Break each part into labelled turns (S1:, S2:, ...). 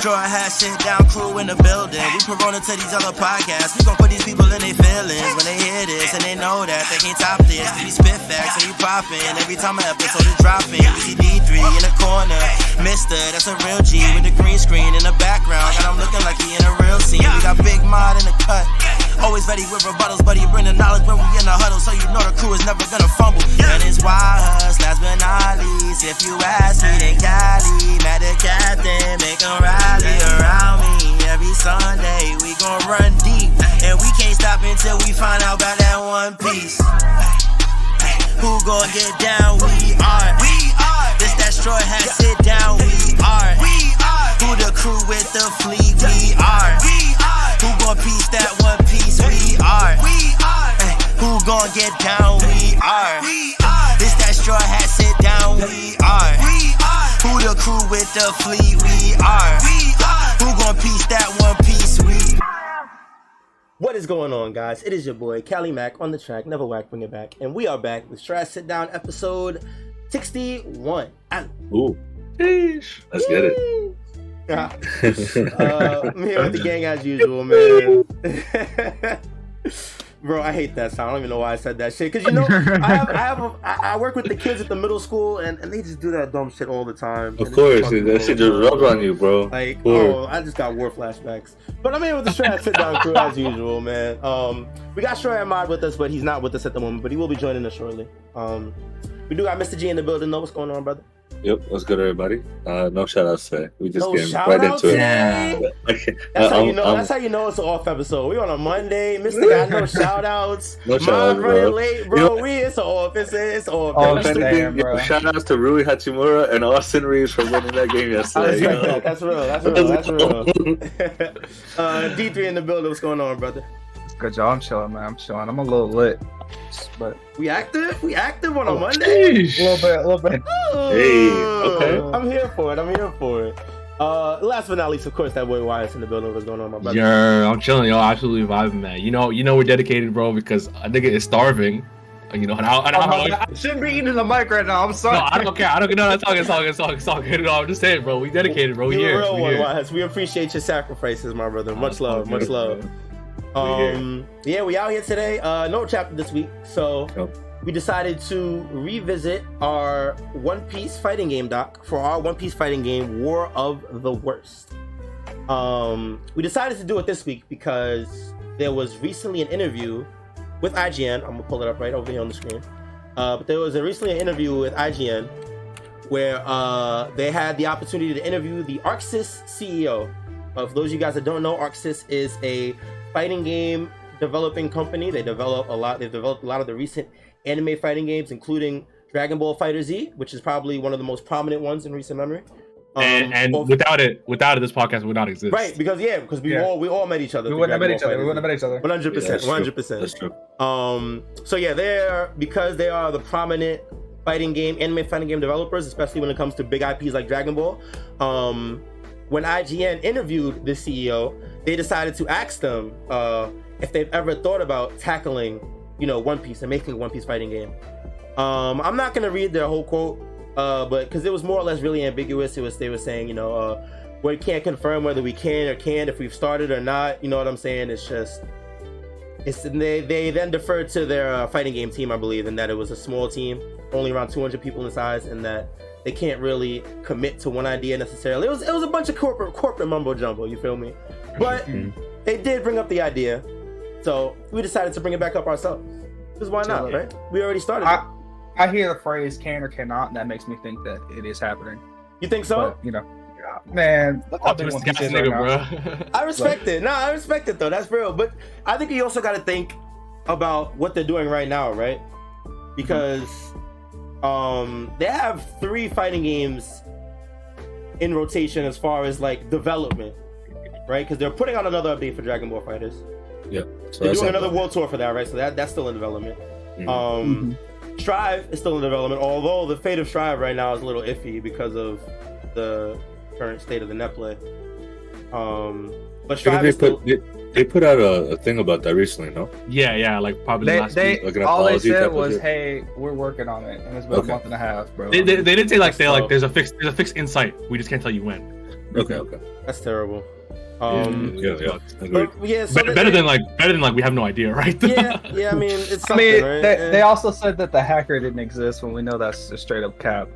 S1: Straw hat, sit down, crew in the building. We corona to these other podcasts. We gon' put these people in their feelings when they hear this and they know that they can't top this. We spit facts and we poppin'. Every time an episode is dropping, we see D3 in the corner. Mister, that's a real G with the green screen in the background. Got him looking like he in a real scene. We got Big Mod in the cut. Always ready with rebuttals, but he bring the knowledge when we in the huddle, so you know the crew is never gonna fumble. And it's wild us, last but not least. If you ask me, then Cali, Matt the captain, make 'em rally around me. Every Sunday we gon' run deep, and we can't stop until we find out about that one piece. Who gon' get down? We are.
S2: We are.
S1: This that straw hat, sit down. We are.
S2: We are.
S1: Who the crew with the fleet? We are.
S2: We are.
S1: Who gon' piece that one piece? We are.
S2: We are.
S1: Ay, Who gon' get down? We are.
S2: We are.
S1: This that straw hat, sit down. We are.
S2: We are.
S1: Who the crew with the fleet? We are.
S2: We are.
S1: Who gon' piece that one piece? We. What is going on, guys? It is your boy Kali Mac on the track. Never whack, bring it back, and we are back with Trash Sit Down episode sixty-one.
S3: Ooh. Sheesh. Let's get it.
S1: uh, I'm here with the gang as usual, man. Bro, I hate that sound. I don't even know why I said that shit. Cause you know, I have, I have, a, I, I work with the kids at the middle school, and, and they just do that dumb shit all the time.
S3: Of course, that shit just rubs on you, bro.
S1: Like, oh, I just got war flashbacks. But I'm here with the Strat Sit Down crew as usual, man. Um, we got StrawHat Mod with us, but he's not with us at the moment. But he will be joining us shortly. Um, we do got Mysta G in the building. Know what's going on, brother?
S3: Yep, what's good, everybody? Uh, no shout outs today. We just
S1: No
S3: getting right
S1: outs
S3: into it.
S1: today.
S3: Okay.
S1: That's
S3: Uh,
S1: how you know.
S3: I'm-
S1: that's how you know it's an off episode. We on a Monday. Mr. got no shout outs.
S3: No
S1: Mom
S3: shout-outs,
S1: running
S3: bro.
S1: late,
S3: You
S1: bro.
S3: know-
S1: we it's off. It's it's off.
S4: Oh,
S1: That's
S4: damn, bro.
S3: Shout outs to Rui Hachimura and Austin Reaves for winning that game yesterday.
S1: respect
S3: yo.
S1: that. That's real. That's real. That's real. uh, D3 in the building. What's going on, brother?
S4: Good job. I'm chilling, man. I'm chilling. I'm a little lit, but
S1: We active? We active on a
S4: Oh,
S1: Monday?
S4: a little bit, a little bit.
S3: Hey,
S1: Oh,
S3: okay.
S1: I'm here for it. I'm here for it. Uh, last but not least, of course, that boy Wyatt's in the building. What's going on, my brother?
S5: Yeah, I'm chilling, y'all. Absolutely vibing, man. You know, you know we're dedicated, bro, because a nigga is starving. Uh, You know, and I, and
S4: Oh, my
S5: I,
S4: I shouldn't be eating the mic right now. I'm sorry.
S5: no, I don't care. I don't know. It's all good. It's all good. It's all good. It's all good. No, I'm just saying, bro. We dedicated, bro. We
S1: You're
S5: here.
S1: a real
S5: We
S1: one,
S5: here.
S1: Wyatt. We appreciate your sacrifices, my brother. Much love,
S5: Okay,
S1: much love. Um, yeah, we out here today. Uh, no chapter this week, so we decided to revisit our One Piece fighting game doc for our One Piece fighting game, War of the Worst. Um, we decided to do it this week because there was recently an interview with IGN. I'm gonna pull it up right over here on the screen. Uh, but there was a recently an interview with IGN where uh, they had the opportunity to interview the ArcSys CEO. Uh, for those of you guys that don't know, ArcSys is a fighting game developing company. They develop a lot. They've developed a lot of the recent anime fighting games, including Dragon Ball FighterZ, which is probably one of the most prominent ones in recent memory. Um,
S5: And, and
S1: both-
S5: without it, without it, this podcast would not exist.
S1: right, because yeah, because we
S4: Yeah.
S1: all we all met each other.
S4: we wouldn't have met each other. We wouldn't have met each other.
S1: One hundred
S3: Yeah,
S1: percent,
S3: that's
S1: one
S3: true.
S1: hundred percent.
S3: That's true.
S1: Um, so yeah, they're because they are the prominent fighting game, anime fighting game developers, especially when it comes to big IPs like Dragon Ball. Um, when IGN interviewed the CEO, they decided to ask them uh, if they've ever thought about tackling, you know, One Piece and making a One Piece fighting game. Um, I'm not gonna read their whole quote, uh, but because it was more or less really ambiguous. It was they were saying, you know, uh, we can't confirm whether we can or can't if we've started or not. You know what I'm saying? It's just it's they they then deferred to their uh, fighting game team, I believe, and that it was a small team, only around 200 people in size, and that they can't really commit to one idea necessarily. It was it was a bunch of corporate corporate mumbo jumbo. You feel me? But
S3: Mhm.
S1: they did bring up the idea, so we decided to bring it back up ourselves. Because why not,
S4: Yeah.
S1: right? We already started.
S4: I. I hear the phrase "can or cannot," and that makes me think that it is happening.
S1: You think so?
S4: But you know, man, look how big One
S5: Optimistic
S4: Piece
S5: ass
S4: right
S5: bro.
S1: I respect it. No, I respect it though. That's real. But I think you also got to think about what they're doing right now, right? Because um they have three fighting games in rotation as far as like development, right? Because they're putting out another update for Dragon Ball FighterZ.
S3: Yeah, so
S1: They're doing another
S3: bad.
S1: world tour for that, right? So that that's still in development.
S3: Mhm.
S1: Um, Strive is still in development, although the fate of Strive right now is a little iffy because of the current state of the net play. Um, but
S3: I think
S1: Strive
S3: they
S1: is still.
S3: put they, they put out a, a thing about that recently, no?
S5: Yeah, yeah, like probably
S4: They,
S5: last
S4: they
S5: week.
S3: Like an
S4: all they said was,
S3: shit?
S4: "Hey, we're working on it," and it's been
S3: Okay.
S4: a month and a half, bro.
S5: They, they, they didn't say like they like there's a fixed there's a fixed insight. We just can't tell you when.
S3: Okay, okay.
S1: That's terrible. Um,
S3: Yeah, yeah.
S1: But yeah, so
S5: better,
S1: they-
S5: better than like better than like we have no idea, right?
S1: yeah, yeah. I mean, it's
S4: I mean,
S1: right?
S4: they,
S1: Yeah.
S4: they also said that the hacker didn't exist when we know that's a straight up cap.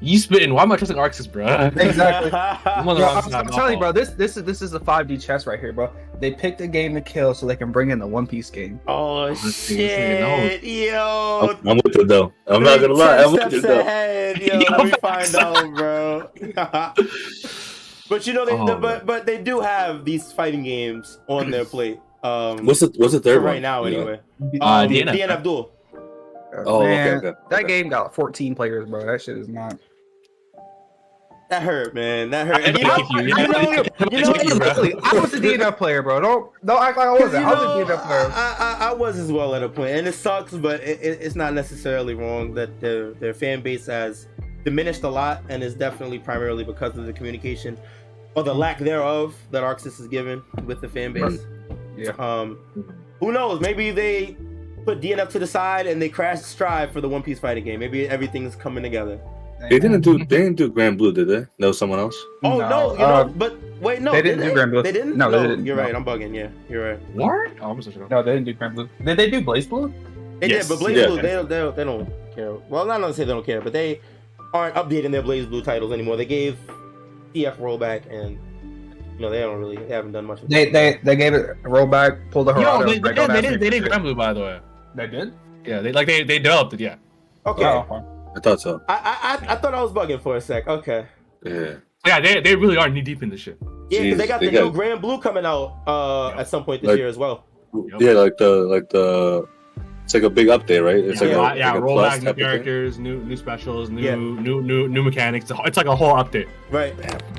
S5: You spitting. Why am I trusting ArcSys, bro?
S4: Exactly.
S5: I'm on the
S4: Bro,
S5: wrong
S4: I'm,
S5: side,
S4: I'm telling you, bro. This this is this is a 5D chess right here, bro. They picked a game to kill so they can bring in the One Piece game.
S1: oh
S5: This nigga- this nigga
S1: shit, yo.
S3: I'm, I'm with it though. I'm not gonna lie. I'm
S1: Ten
S3: with it though.
S1: ahead, yo.
S5: Yo,
S1: Let me find out, bro. but you know, they,
S5: Oh,
S1: the- but but they do have these fighting games on their plate. Um,
S3: What's the what's the third
S1: right
S3: one?
S1: now, anyway.
S5: Uh,
S1: Um,
S5: DNF.
S1: DNF Duel.
S3: Oh, okay,
S4: Man,
S3: okay,
S4: That
S3: okay.
S4: game got 14 players, bro. That shit is not.
S1: That hurt, man. That hurt.
S5: I
S1: you know,
S5: you,
S1: you
S5: yeah.
S1: know, you know,
S5: you, bro.
S4: I was a DNF player, bro. Don't don't act like I wasn't. I was
S1: know,
S4: a DNF player.
S1: I, I, I was as well at a point, and it sucks, but it, it, it's not necessarily wrong that their their fan base has diminished a lot, and is definitely primarily because of the communication or the lack thereof that ArcSys is given with the fan base.
S4: Yeah.
S1: Um, who knows? Maybe they put DNF to the side and they crashed Strive for the One Piece fighting game. Maybe everything's coming together.
S3: They didn't do they didn't do Granblue, did they? That was someone else.
S1: Oh
S4: No,
S1: no, you
S4: uh,
S1: know, but wait, no,
S4: they didn't
S1: did
S4: do Granblue.
S1: They didn't.
S4: No, they didn't,
S1: You're
S4: no.
S1: right. I'm bugging. Yeah, you're right.
S5: What? Oh, I'm so.
S4: No, they didn't do Granblue. Did they do BlazBlue?
S1: They
S5: Yes.
S1: did, but Blaze
S3: Yeah.
S1: Blue, they don't, they don't, they don't care. Well, not to say they don't care, but they aren't updating their BlazBlue titles anymore. They gave TF rollback, and you know they don't really, they haven't done much. With
S4: They they they gave it a rollback, pulled the
S5: Yo,
S4: Harada.
S5: they, they,
S4: right,
S5: did, they did.
S4: me
S5: They did Granblue, by the way.
S4: They did.
S5: Yeah, they like they they developed it. Yeah.
S1: Okay,
S4: Oh,
S3: I thought so.
S1: I, I I I thought I was bugging for a sec. Okay,
S3: Yeah.
S5: Yeah, they, they really are knee deep in this shit.
S1: yeah, because they got
S3: they
S1: the
S3: got-
S1: new Granblue coming out uh at some point this
S3: Like-
S1: year as well.
S5: Yep.
S3: Yeah, like the like the it's like a big update, right? It's like
S5: yeah,
S3: a,
S5: yeah,
S3: like a
S5: roll back new
S3: type of thing.
S5: characters, new new specials, new
S1: Yeah.
S5: new new new mechanics. It's like a whole update.
S1: Right.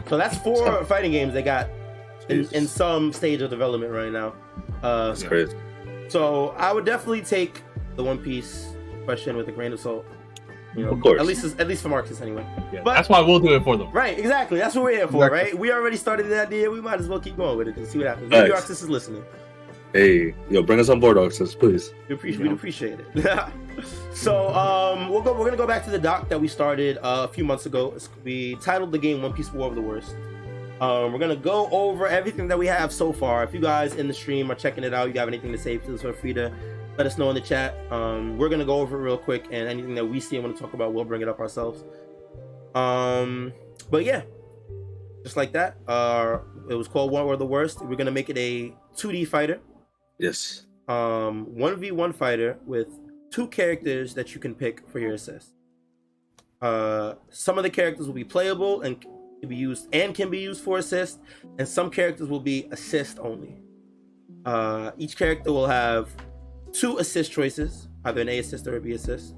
S1: So that's four
S3: So-
S1: fighting games they got in, in some stage of development right now. Uh,
S3: It's crazy.
S1: so I would definitely take the One Piece question with a grain of salt. You know,
S3: Of course.
S1: At least, at least for Marcus, anyway.
S5: Yeah,
S1: But-
S5: that's why we'll do it for them.
S1: Right, exactly. That's what we're here for,
S4: Exactly.
S1: right? We already started the idea. We might as well keep going with it and see what happens. Maybe. ArcSys is listening.
S3: Hey, yo, bring us on board, ArcSys, please.
S1: We appreciate, we appreciate it. so, um, we'll go. We're gonna go back to the doc that we started uh, a few months ago. It's- We titled the game "One Piece War of the Worst." Um, we're gonna go over everything that we have so far. If you guys in the stream are checking it out, you have anything to say, please feel free to let us know in the chat. Um, we're gonna go over it real quick, and anything that we see and want to talk about, we'll bring it up ourselves. Um, but yeah, just like that. Uh, it was called War of the Worst. We're gonna make it a 2D fighter
S3: Yes.
S1: um, 1v1 fighter with two characters that you can pick for your assist. Uh, some of the characters will be playable and can be used and can be used for assist, and some characters will be assist only. Uh, each character will have two assist choices, either an A assist or a B assist.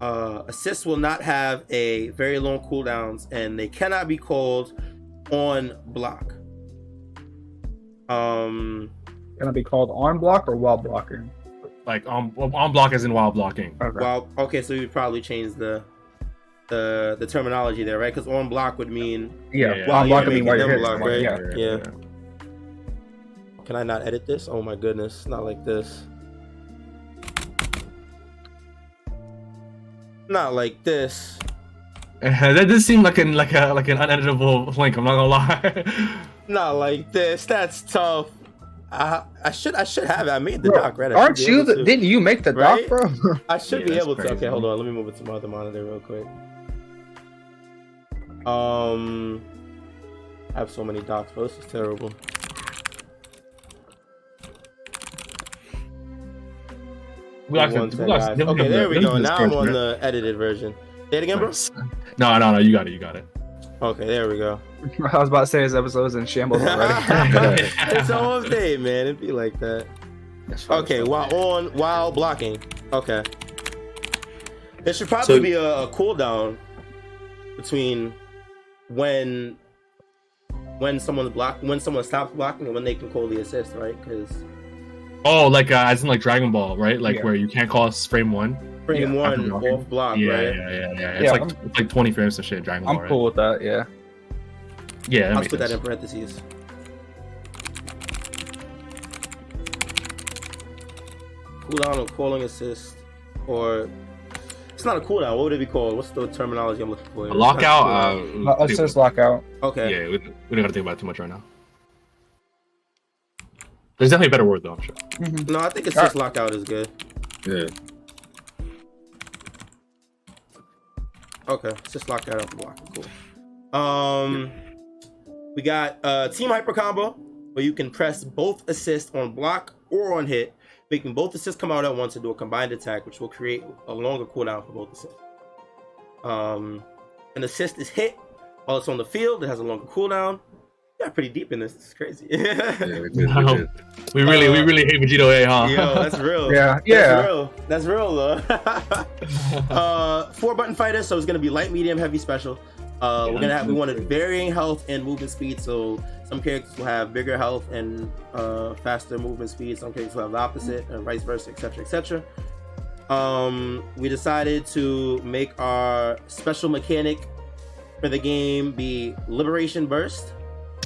S1: Uh, assists will not have a very long cooldowns, and they cannot be called on block. Um,
S4: Gonna be called on block or while blocking.
S5: Like on on block as in while blocking.
S4: Okay.
S1: Well, okay, so we probably change the the the terminology there, right? Because on block would mean
S4: yeah,
S5: yeah,
S4: while
S1: yeah,
S4: blocking
S1: making
S4: mean while you're
S1: them block,
S4: someone,
S1: right?
S4: Yeah.
S1: Yeah. can I not edit this? Oh my goodness, not like this. Not like this.
S5: that does seem like an like a like an uneditable link. I'm not gonna lie.
S1: Not like this. That's tough. I I should I should have it. I made the
S4: Bro,
S1: doc, right? I
S4: aren't you? The,
S1: to.
S4: didn't you make the
S1: Right?
S4: doc, bro?
S1: I should
S5: Yeah,
S1: be
S5: that's
S1: able to. Okay, hold on. Let me move it to my other monitor real quick. Um, I have so many docs, bro. This is terrible.
S5: We actually,
S1: One
S5: we
S1: sec,
S5: actually-
S1: guys. Okay, there we go. Now I'm on the edited version. Say it again, bro.
S5: No, no, no. You got it. You got it.
S1: Okay, there we go.
S4: I was about to say his episode's in shambles already.
S1: it's almost day, man. It'd be like that. Okay, while on while blocking. Okay. There should probably
S3: So-
S1: be a, a cooldown between when when someone's blocked, when someone stops blocking, and when they can call the assist, right? Because
S5: Oh, like uh, as in like Dragon Ball, right? Like
S4: Yeah.
S5: where you can't call frame one.
S1: frame
S4: Yeah,
S1: one
S5: after
S1: off block,
S5: yeah,
S1: right?
S5: yeah, yeah, yeah. It's
S4: Yeah,
S5: like
S4: I'm-
S5: it's like 20 frames of shit. Dragon Ball.
S4: I'm
S5: right?
S4: cool with that. Yeah.
S5: Yeah, that
S1: I'll
S5: makes
S1: put that in parentheses. Cooldown or calling assist, or it's not a cooldown. What would it be called? What's the terminology I'm looking for?
S5: A lockout. Uh,
S4: Uh, Assist lockout.
S1: Okay.
S5: yeah, we, we don't gotta think about it too much right now. There's definitely a better word though. I'm sure.
S4: Mhm.
S1: No, I think assist lockout is good.
S3: Yeah.
S1: Okay, assist lockout off the block. Cool. Um, we got uh team hyper combo where you can press both assist on block or on hit, making both assists come out at once and do a combined attack, which will create a longer cooldown for both assists. Um, an assist is hit while it's on the field. It has a longer cooldown. Yeah, pretty deep in this. This is crazy.
S3: Yeah, we did. We
S5: No.
S3: did.
S5: We really, we
S1: Uh,
S5: really hate Vegito A, huh?
S1: Yo, that's real.
S4: Yeah,
S1: That's
S4: yeah.
S1: real. That's real though. uh, four button fighters, so it's gonna be light, medium, heavy, special. Uh, we're gonna have we wanted varying health and movement speed. So some characters will have bigger health and uh, faster movement speed. Some characters will have the opposite, and vice versa, etc., etc. Um, we decided to make our special mechanic for the game be Liberation Burst.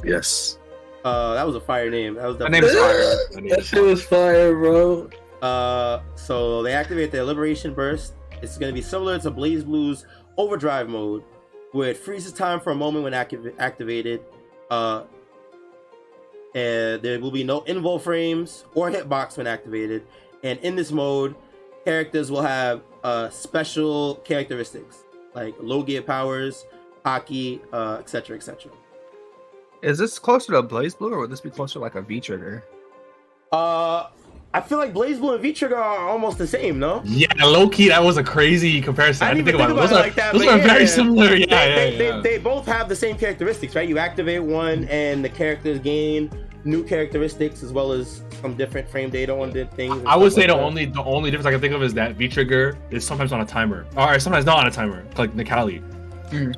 S3: Yes.
S1: Uh, that was a fire name. That was
S4: My
S1: definitely
S4: name is Fire.
S3: That shit was fire, bro.
S1: Uh, so they activate their Liberation Burst. It's going to be similar to BlazBlue's Overdrive mode, where it freezes time for a moment when activ- activated. Uh, and there will be no invul frames or hitbox when activated. And in this mode, characters will have uh, special characteristics like low gear powers, Haki, uh, etc., etc.
S4: Is this closer to BlazBlue or would this be closer to like a V trigger?
S1: Uh, I feel like BlazBlue and V Trigger are almost the same, no?
S5: Yeah, low key, that was a crazy comparison. I,
S1: I
S5: didn't
S1: didn't
S5: think
S1: even
S5: about,
S1: think
S5: it.
S1: about it like that,
S5: Those are
S1: yeah,
S5: very
S1: yeah.
S5: similar. Yeah,
S1: they,
S5: yeah,
S1: they,
S5: yeah.
S1: They, they both have the same characteristics, right? You activate one, and the characters gain new characteristics as well as some different frame data on the things.
S5: I would
S1: stuff
S5: say the
S1: like that.
S5: only the only difference I can think of is that V trigger is sometimes on a timer, or sometimes not on a timer, like Necalli.
S3: Mm.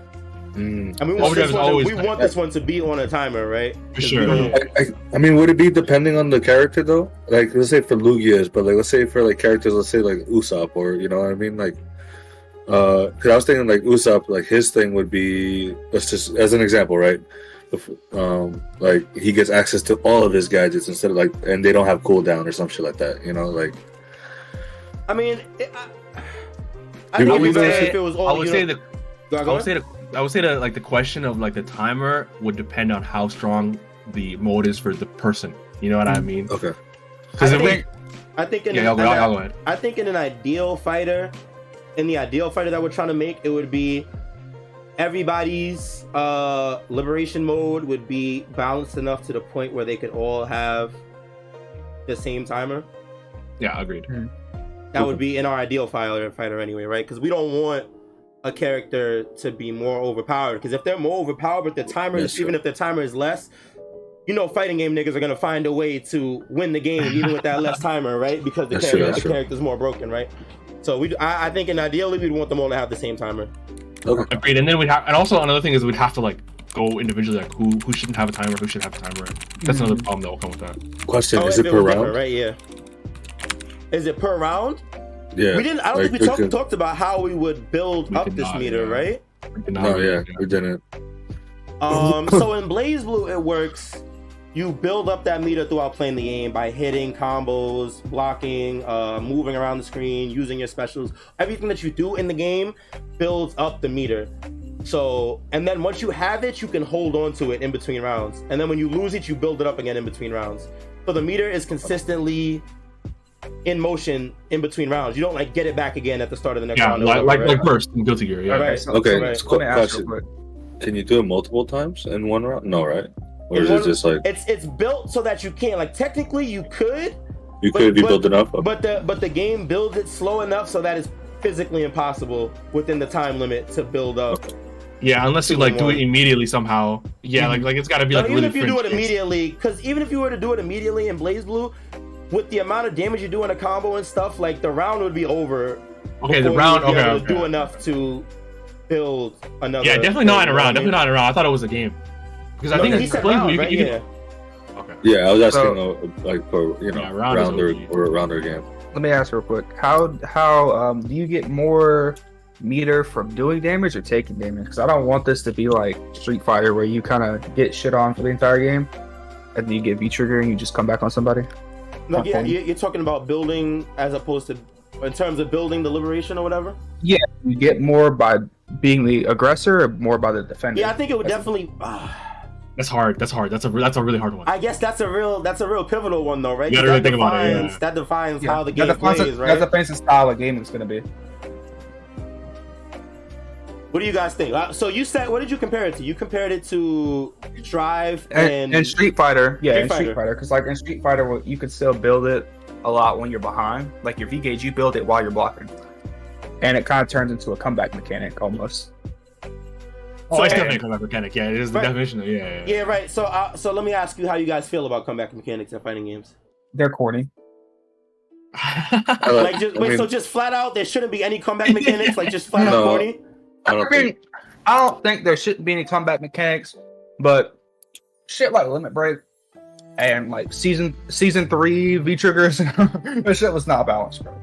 S1: I mean, we want, this one, to, we want this one to be on a timer, right?
S5: For
S1: 'Cause
S5: sure.
S1: we don't-
S3: I, I, I mean, would it be depending on the character though? Like, let's say for Lugia's, but like, let's say for like characters, let's say like Usopp, or you know what I mean, like, uh, because I was thinking like Usopp, like his thing would be, let's just as an example, right? If, um, like he gets access to all of his gadgets instead of like, and they don't have cooldown or some shit like that, you know, like.
S1: I mean, it, I, I
S3: You
S1: think
S3: know,
S1: it'd be
S3: we
S1: better
S3: say-
S1: if it was all.
S5: I would
S1: you
S5: say
S1: know-
S5: the
S1: Go-
S5: I
S1: go
S5: would
S1: ahead.
S5: say the I would say that like the question of like the timer would depend on how strong the mode is for the person. You know what I mean?
S3: Okay.
S5: Because
S1: I
S5: if we
S1: I think in
S5: yeah,
S1: an-
S5: y'all go,
S1: an-
S5: y'all go ahead.
S1: I think in an ideal fighter, in the ideal fighter that we're trying to make, it would be everybody's uh liberation mode would be balanced enough to the point where they could all have the same timer.
S5: Yeah, agreed.
S1: That would be in our ideal fighter fighter anyway, right? Because we don't want a character to be more overpowered. Because if they're more overpowered, but their timer
S3: Yeah,
S1: is
S3: sure.
S1: even if the timer is less, you know, fighting game niggas are gonna find a way to win the game even with that less timer, right? Because the,
S3: That's
S1: character,
S3: true,
S1: the
S3: true.
S1: character's more broken, right? So we, I, I think, in ideally, we'd want them all to have the same timer.
S3: Okay.
S5: Agreed. And then we'd have, and also another thing is we'd have to like go individually, like who who shouldn't have a timer, who should have a timer. That's
S1: Mm-hmm.
S5: another problem that will come with that.
S3: Question:
S1: Oh,
S3: Is
S1: if
S3: it per round?
S1: right? Yeah. Is it per round?
S3: Yeah.
S1: We didn't. I don't
S3: like,
S1: think we talked
S3: could-
S1: talked about how we would build
S5: We
S1: up this
S5: not,
S1: meter,
S5: yeah.
S1: right?
S3: No, yeah, we didn't.
S1: Um, so in BlazBlue, it works. You build up that meter throughout playing the game by hitting combos, blocking, uh, moving around the screen, using your specials. Everything that you do in the game builds up the meter. So, and then once you have it, you can hold on to it in between rounds. And then when you lose it, you build it up again in between rounds. So the meter is consistently in motion in between rounds. You don't like get it back again at the start of the next
S5: Yeah,
S1: round. or
S5: like
S1: whatever,
S5: like,
S1: right?
S5: like burst in Guilty Gear. Yeah.
S1: Right.
S4: so,
S3: Okay,
S4: so
S3: it's
S4: let
S3: question. Can you do it multiple times in one round? No, right? Or
S1: In
S3: is
S1: one-
S3: it just like
S1: It's it's built so that you can't like technically you could,
S3: you
S1: but-
S3: could be
S1: but-
S3: building up?
S1: But the but the game builds it slow enough so that it's physically impossible within the time limit to build up.
S5: Yeah, unless you like do it immediately somehow. Yeah, mm-hmm. like like it's got to be
S1: Now,
S5: like
S1: even
S5: really
S1: if you do it immediately, because even if you were to do it immediately in BlazBlue, with the amount of damage you do in a combo and stuff, like the round would be over.
S5: Okay, the round.
S1: would
S5: Okay, okay.
S1: do enough to build another.
S5: Yeah, definitely not in a
S1: you know what I
S5: round. Definitely not in a round. I thought it was a game. Because I think it's
S1: said
S5: playable.
S1: round,
S5: You can,
S1: right?
S5: you can,
S1: Yeah.
S5: Okay.
S3: Yeah, I was asking
S4: So-
S3: like for you know
S5: Yeah, round is
S3: rounder or a rounder game.
S4: Let me ask real quick. How how um do you get more meter from doing damage or taking damage? Because I don't want this to be like Street Fighter where you kind of get shit on for the entire game, and then you get V trigger and you just come back on somebody.
S1: Like, yeah,
S4: Okay.
S1: you- you're talking about building as opposed to in terms of building the liberation or whatever.
S4: Yeah, you get more by being the aggressor or more by the defender.
S1: Yeah, I think it would
S4: That's-
S1: definitely. Uh,
S5: That's hard. That's hard. That's a that's a really hard one.
S1: I guess that's a real that's a real pivotal one though, right?
S5: You gotta
S1: 'Cause
S5: really
S1: that
S5: think about it, yeah.
S1: that defines
S4: Yeah,
S1: how the
S4: that
S1: game
S4: defines
S1: plays,
S4: the-
S1: right?
S4: That defines the style of game it's gonna be.
S1: What do you guys think? Uh, So you said, what did you compare it to? You compared it to Drive
S4: And,
S1: and,
S4: and Street Fighter, yeah,
S1: Street
S4: in
S1: Fighter.
S4: Street Fighter, because like in Street Fighter, you could still build it a lot when you're behind. Like your V gauge, you build it while you're blocking, and it kind of turns into a comeback mechanic almost.
S5: oh,
S1: So-
S5: it's definitely a comeback mechanic. Yeah, it is the
S1: Right.
S5: definition. Of, yeah, yeah,
S1: yeah, right. So uh, so let me ask you how you guys feel about comeback mechanics in fighting games.
S4: They're corny.
S1: Like just
S3: I
S1: wait,
S3: mean,
S1: so just flat out, there shouldn't be any comeback mechanics. Like just flat out
S3: No.
S1: corny.
S3: I
S4: I
S3: don't
S4: mean,
S3: think
S4: I don't think there shouldn't be any combat mechanics, but shit like Limit Break and like season season three V triggers, that shit was not balanced, bro.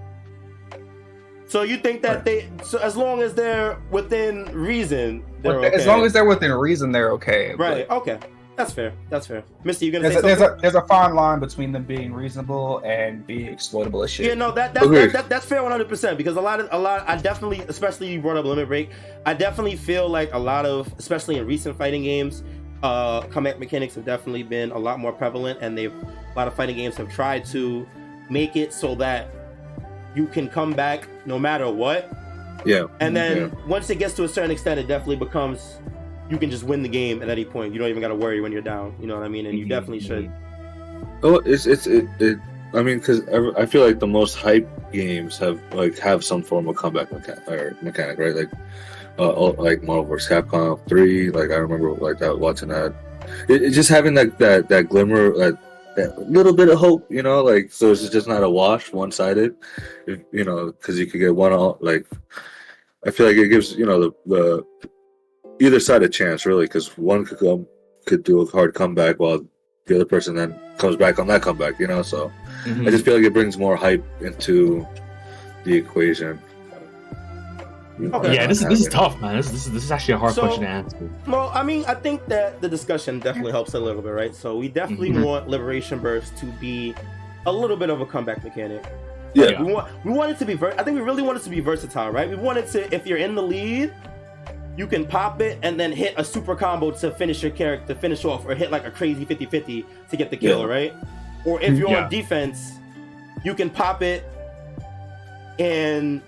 S1: So you think that they, so as long as they're within reason, they're
S4: As
S1: okay.
S4: long as they're within reason, they're okay. but-
S1: right, okay, that's fair. That's fair. Misty, you gonna
S4: There's
S1: say
S4: a, there's a there's a fine line between them being reasonable and being exploitable as shit.
S1: Yeah, no, that, that,
S3: Agreed.
S1: that, that that's fair one hundred percent because a lot of a lot I definitely especially you brought up limit break. I definitely feel like a lot of especially in recent fighting games, uh comeback mechanics have definitely been a lot more prevalent and they've a lot of fighting games have tried to make it so that you can come back no matter what.
S3: yeah.
S1: And then
S3: Yeah.
S1: once it gets to a certain extent, it definitely becomes you can just win the game at any point. You don't even got to worry when you're down. You know what I mean? And you
S5: Mhm,
S1: definitely should.
S3: Oh, it's it's it. it I mean, because I feel like the most hype games have like have some form of comeback mechanic, or mechanic, right? Like, uh, all- like Marvel vs. Capcom three. Like I remember like that watching that. It, it just having like that that glimmer, that that little bit of hope, you know, like so it's just not a wash, one sided. You know, because you could get one all like. I feel like it gives you know the the either side a chance really, because one could come could do a hard comeback while the other person then comes back on that comeback, you know. So
S5: Mhm.
S3: I just feel like it brings more hype into the equation.
S1: Okay.
S5: yeah, this is this is tough, man. This, this is this is actually a hard
S1: So-
S5: question to answer.
S1: Well, I mean, I think that the discussion definitely helps a little bit, right? So we definitely
S5: Mhm.
S1: want Liberation Burst to be a little bit of a comeback mechanic.
S3: Yeah.
S1: We want we want it to be. Ver- I think we really want it to be versatile, right? We want it to. If you're in the lead, you can pop it and then hit a super combo to finish your character, finish off, or hit like a crazy 50-50 to get the kill,
S3: Yeah.
S1: right? Or if you're
S5: Yeah.
S1: on defense, you can pop it and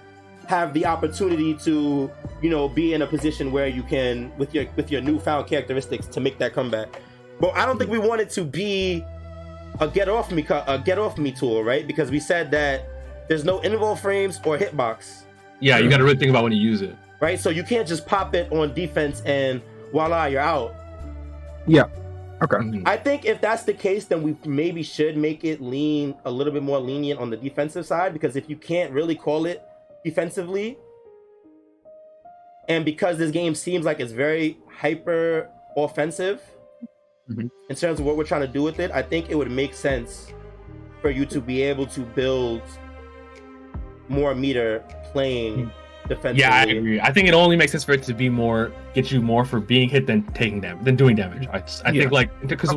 S1: have the opportunity to, you know, be in a position where you can, with your with your newfound characteristics, to make that comeback. But I don't think we want it to be a get off me a get off me tool, right? Because we said that there's no interval frames or hitbox,
S5: Yeah, you got to really think about when you use it.
S1: Right? So you can't just pop it on defense and voila, you're out.
S4: Yeah.
S5: Okay.
S1: I think if that's the case, then we maybe should make it lean a little bit more lenient on the defensive side because if you can't really call it defensively, and because this game seems like it's very hyper offensive
S5: Mhm.
S1: in terms of what we're trying to do with it, I think it would make sense for you to be able to build more meter playing defensively.
S5: Yeah, I agree. I think it only makes sense for it to be more get you more for being hit than taking damage than doing damage. I, I
S4: Yeah.
S5: think like because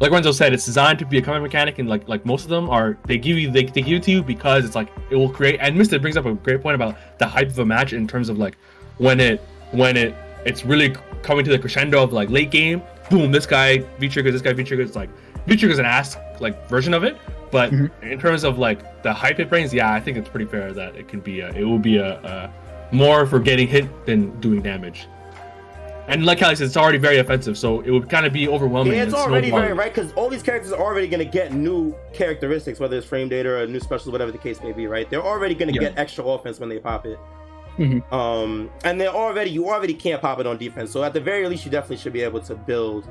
S5: like Renzo said, it's designed to be a comeback mechanic, and like like most of them are they give you they, they give it to you because it's like it will create. And Mister brings up a great point about the hype of a match in terms of like when it when it it's really coming to the crescendo of like late game. Boom! This guy V triggers. This guy V triggers. Like V triggers an ass like version of it. But
S4: Mhm.
S5: in terms of like the hype it brings, yeah, I think it's pretty fair that it can be a, it will be a, a more for getting hit than doing damage. And like Alex said, it's already very offensive, so it would kind of be overwhelming.
S1: Yeah, it's already
S5: snowballing.
S1: very right because all these characters are already going to get new characteristics, whether it's frame data or a new specials, whatever the case may be. Right? They're already going to
S5: Yeah.
S1: get extra offense when they pop it.
S4: Mhm.
S1: Um, and they're already you already can't pop it on defense. So at the very least, you definitely should be able to build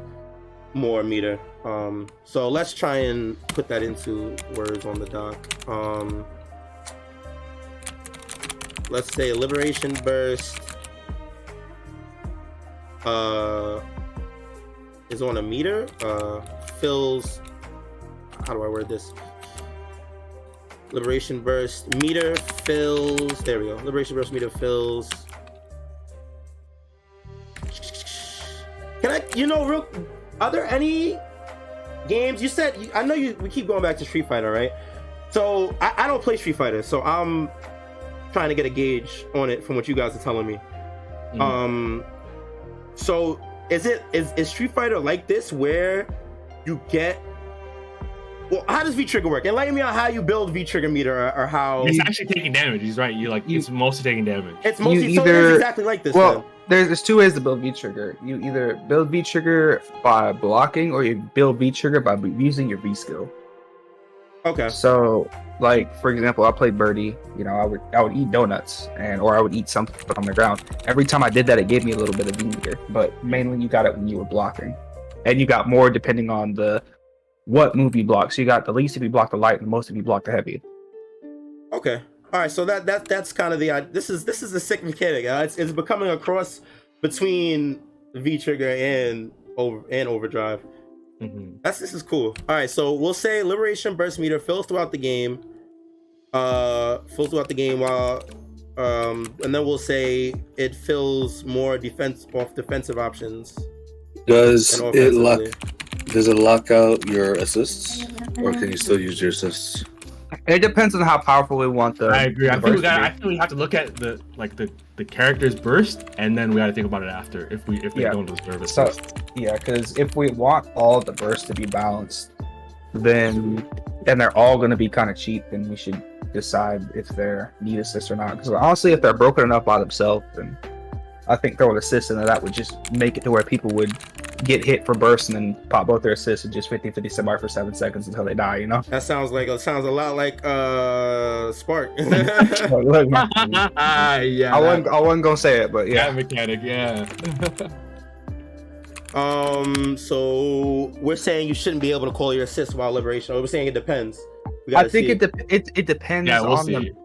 S1: more meter. Um, so let's try and put that into words on the dock. Um, let's say liberation burst. Uh, is on a meter. Uh, fills. How do I word this? Liberation burst meter fills. There we go. Liberation burst meter fills. Can I? You know, real. Are there any games? You said I know you. We keep going back to Street Fighter, right? So I, I don't play Street Fighter, so I'm trying to get a gauge on it from what you guys are telling me.
S5: Mhm.
S1: Um, so is it is is Street Fighter like this where you get? Well, how does V trigger work? Enlighten me on how you build V trigger meter, or, or how
S5: It's actually taking damage. He's right. You like
S4: You-
S5: it's mostly taking damage.
S1: it's mostly
S4: you
S1: so it is
S4: either-
S1: exactly like this.
S4: Well, there's, there's two ways to build V trigger. You either build V trigger by blocking, or you build V trigger by using your V skill.
S1: okay.
S4: So, like for example, I played Birdie. You know, I would I would eat donuts and or I would eat something on the ground. Every time I did that, it gave me a little bit of V meter. But mainly, you got it when you were blocking, and you got more depending on the what move you block. So you got the least if you block the light, and the most if you block the heavy.
S1: Okay. All right. So that that that's kind of the uh, this is this is the sick mechanic. Uh, it's it's becoming a cross between V trigger and over and overdrive.
S5: Mhm.
S1: That's this is cool. All right, so we'll say liberation burst meter fills throughout the game. Uh, fills throughout the game while, um, and then we'll say it fills more defense off defensive options
S3: Does it lock? Does it lock out your assists, or can you still use your assists?
S4: It depends on how powerful we want the.
S5: I agree. I think we
S4: burst to
S5: got. I think we have to look at the like the the character's burst, and then we got to think about it after if we if they
S4: Yeah.
S5: don't deserve it.
S4: So
S5: first.
S4: yeah, because if we want all the bursts to be balanced, then and they're all going to be kind of cheap, then we should decide if they're need assist or not. Because honestly, if they're broken enough by themselves, then I think throwing assist into that would just make it to where people would get hit for bursts and then pop both their assists and just 50 50 somebody for seven seconds until they die. You know.
S1: That sounds like it sounds a lot like uh Spark.
S4: But look, man,
S5: yeah,
S4: I
S5: that-
S4: wasn't I wasn't gonna say it, but
S5: that
S4: yeah.
S5: mechanic. Yeah.
S1: um, so we're saying you shouldn't be able to call your assist while liberation. We're saying it depends. We
S4: I think
S1: see.
S4: it, de- it it depends
S5: yeah, we'll
S4: on
S5: see.
S4: the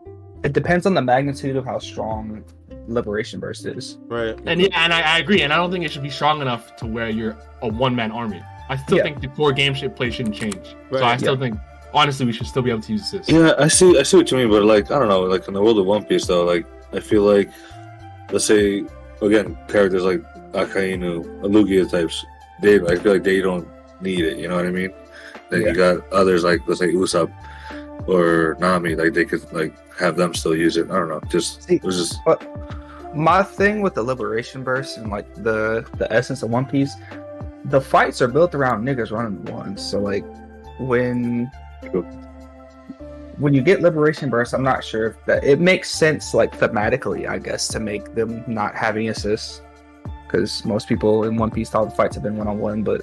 S4: it depends on the magnitude of how strong liberation burst is.
S1: right.
S5: And yeah, and I, I agree. And I don't think it should be strong enough to where you're a one man army. I still
S4: Yeah.
S5: think the core game shit play shouldn't change.
S1: Right,
S5: so I still
S4: yeah.
S5: think honestly we should still be able to use this.
S3: Yeah, I see. I see what you mean, but like, I don't know. Like in the world of One Piece, though, like I feel like, let's say again, characters like Akainu, Alugia types, they I feel like they don't need it. You know what I mean? Then
S4: Yeah.
S3: you got others like let's say Usopp or Nami, like they could like have them still use it. I don't know. Just
S4: See,
S3: it was just But
S4: my thing with the liberation burst and like the the essence of One Piece, the fights are built around niggas running ones. So like when
S3: True.
S4: when you get liberation burst, I'm not sure if that it makes sense like thematically, I guess, to make them not having assists. Because most people in One Piece all the fights have been one on one, but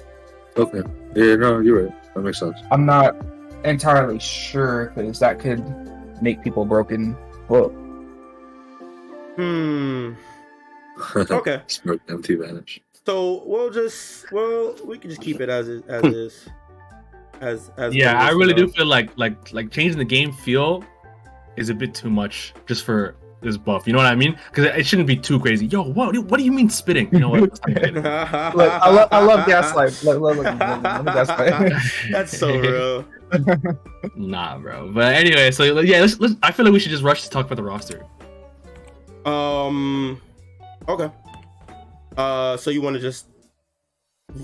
S3: okay. Yeah, no, you're right. That makes sense.
S4: I'm not entirely sure because that could make people broken. Well,
S1: Hmm. Okay.
S3: Smart empty vanish.
S1: So we'll just well we can just keep it as is as is. As as
S5: Yeah, I really
S1: you
S5: do feel like like like changing the game feel is a bit too much just for this buff. You know what I mean? Because it shouldn't be too crazy. Yo, what? What do you mean spitting? You know what? Let's not get it.
S4: look, I, lo- I love gaslight. Look, look, look, look, look, look, gaslight.
S1: That's so real.
S5: Nah, bro. But anyway, so yeah, let's, let's. I feel like we should just rush to talk about the roster.
S1: Um. Okay. Uh. So you want to just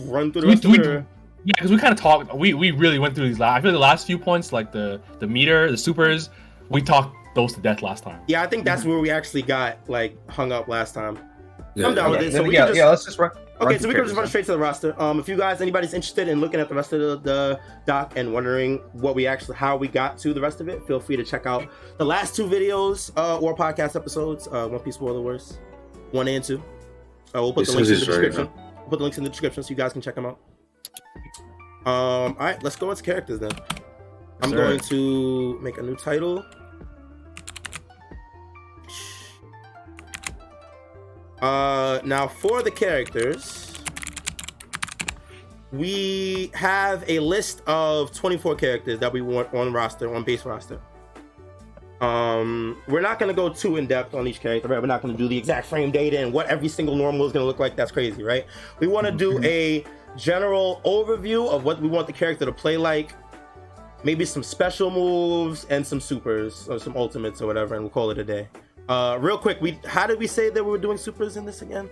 S1: run through the
S5: We-
S1: rest
S5: we-
S1: or-
S5: Yeah, because we kind of talked. We we really went through these. Last, I feel like the last few points, like the the meter, the supers, we talked those to death last time.
S1: Yeah, I think that's where we actually got like hung up last time.
S3: Yeah,
S1: I'm down with
S3: yeah.
S1: it. So we
S4: yeah,
S1: can just-
S4: yeah, let's just run.
S1: Okay, so we can just run straight to the roster. Um, if you guys, anybody's interested in looking at the rest of the, the doc and wondering what we actually, how we got to the rest of it, feel free to check out the last two videos uh, or podcast episodes. Uh, One Piece Worst, one and two. Uh, we'll put the links in the
S3: right
S1: description. We'll put the links in the description so you guys can check them out. Um, all right, let's go into characters then. I'm
S5: Sir.
S1: going to make a new title. Uh, now for the characters, we have a list of 24 characters that we want on roster, on base roster. Um, we're not gonna go too in depth on each character, right? We're not gonna do the exact frame data and what every single normal is gonna look like. That's crazy, right? We want to do a general overview of what we want the character to play like. Maybe some special moves and some supers or some ultimates or whatever, and we'll call it a day. Uh, real quick, we how did we say that we were doing supers in this again?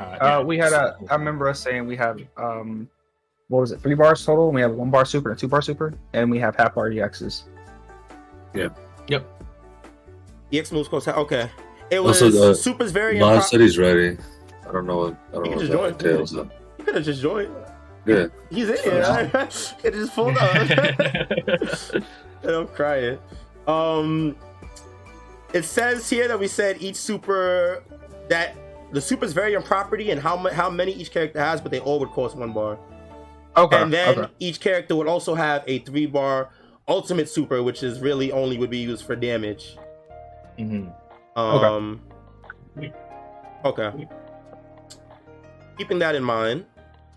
S4: Uh, we had a. I remember us saying we have um, what was it? Three bars total. We have one bar super and a two bar super, and we have half bar EXs. Yeah. Yep.
S1: EX moves close. Okay, it was
S3: Also, uh,
S1: supers very.
S3: Mod
S1: impro-
S3: said he's ready. I don't know. What, I don't
S1: You
S3: know
S1: can
S3: what
S1: just
S3: that
S1: join.
S3: entails. Though.
S1: You could have just joined.
S3: Yeah.
S1: He's in here. Could just pulled up. and I'm crying. Um, it says here that we said each super that the supers vary in property and how mu- how many each character has, but they all would cost one bar.
S4: Okay.
S1: and then
S4: okay.
S1: each character would also have a three bar ultimate super, which is really only would be used for damage.
S5: Mhm.
S1: Um, okay. Keeping that in mind,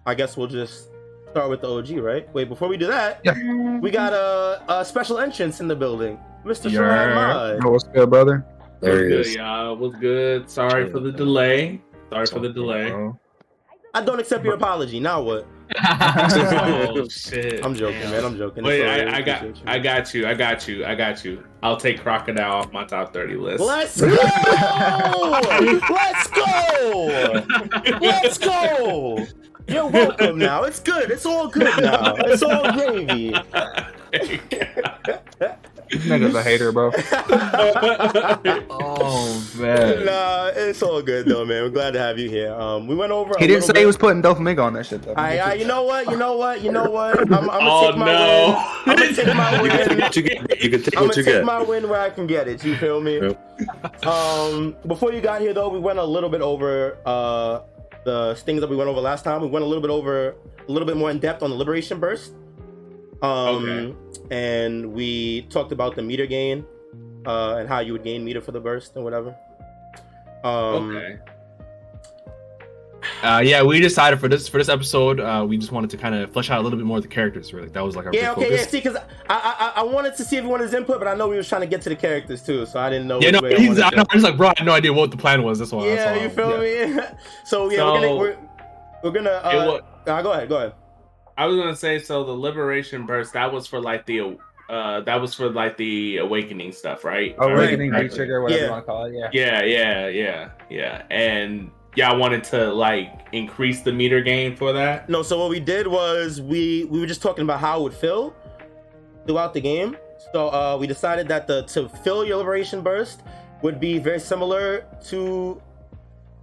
S1: I guess we'll just start with the OG, right? Wait, before we do that,
S4: Yeah.
S1: we got a, a special entrance in the building, Mr.
S5: Yeah.
S1: StrawHat Mod.
S4: Oh, what's good, brother?
S3: There
S5: What's
S3: he
S5: good,
S3: is.
S5: y'all? What's good? Sorry for the delay. Sorry for the delay.
S1: I don't accept your apology. Now what?
S5: oh shit!
S1: I'm joking,
S5: Damn.
S1: man. I'm joking.
S5: Wait,
S1: It's.
S5: I, I got,
S1: you.
S5: I got you, I got you, I got you. I'll take crocodile off my top thirty list.
S1: Let's go! Let's go! Let's go! You're welcome now. It's good. It's all good now. It's all gravy.
S4: This nigga's a hater, bro.
S5: oh man.
S1: nah, it's all good though, man. We're glad to have you here. Um, we went over.
S4: He
S1: a
S4: didn't say
S1: bit.
S4: he was putting Doflamingo on that shit though.
S1: I, I, you know what? You know what? You know what? I'm, I'm gonna
S5: Oh
S1: take my
S5: no!
S1: win. I'm gonna take my
S3: You can take what you get. Can take
S1: I'm gonna take
S3: get.
S1: my win where I can get it. You feel me?
S3: Yep.
S1: Um, before you got here though, we went a little bit over uh the things that we went over last time. We went a little bit over a little bit more in depth on the liberation burst. Um,
S5: Okay.
S1: And we talked about the meter gain, uh, and how you would gain meter for the burst and whatever. Um,
S5: okay. Uh, yeah, we decided for this for this episode, uh, we just wanted to kind of flesh out a little bit more of the characters. Really, that was like our
S1: Yeah, okay, yeah. See, because I, I I wanted to see everyone's input, but I know we was trying to get to the characters too, so I didn't know.
S5: Yeah, no,
S1: I
S5: he's, I know, like, bro, I had no idea what the plan was. This one,
S1: Yeah, you feel me? so yeah, we're gonna we're, we're gonna. Uh,
S5: wa-
S1: uh, go ahead, go ahead.
S6: I was gonna say so the liberation burst that was for like the uh that was for like the awakening stuff, right? If
S4: Awakening,
S6: correctly.
S4: V trigger, whatever
S1: Yeah.
S4: you want to call it. Yeah.
S6: Yeah, yeah, yeah, yeah. And y'all wanted to like increase the meter gain for that.
S1: No, so what we did was we we were just talking about how it would fill throughout the game. So uh, we decided that the to fill your liberation burst would be very similar to.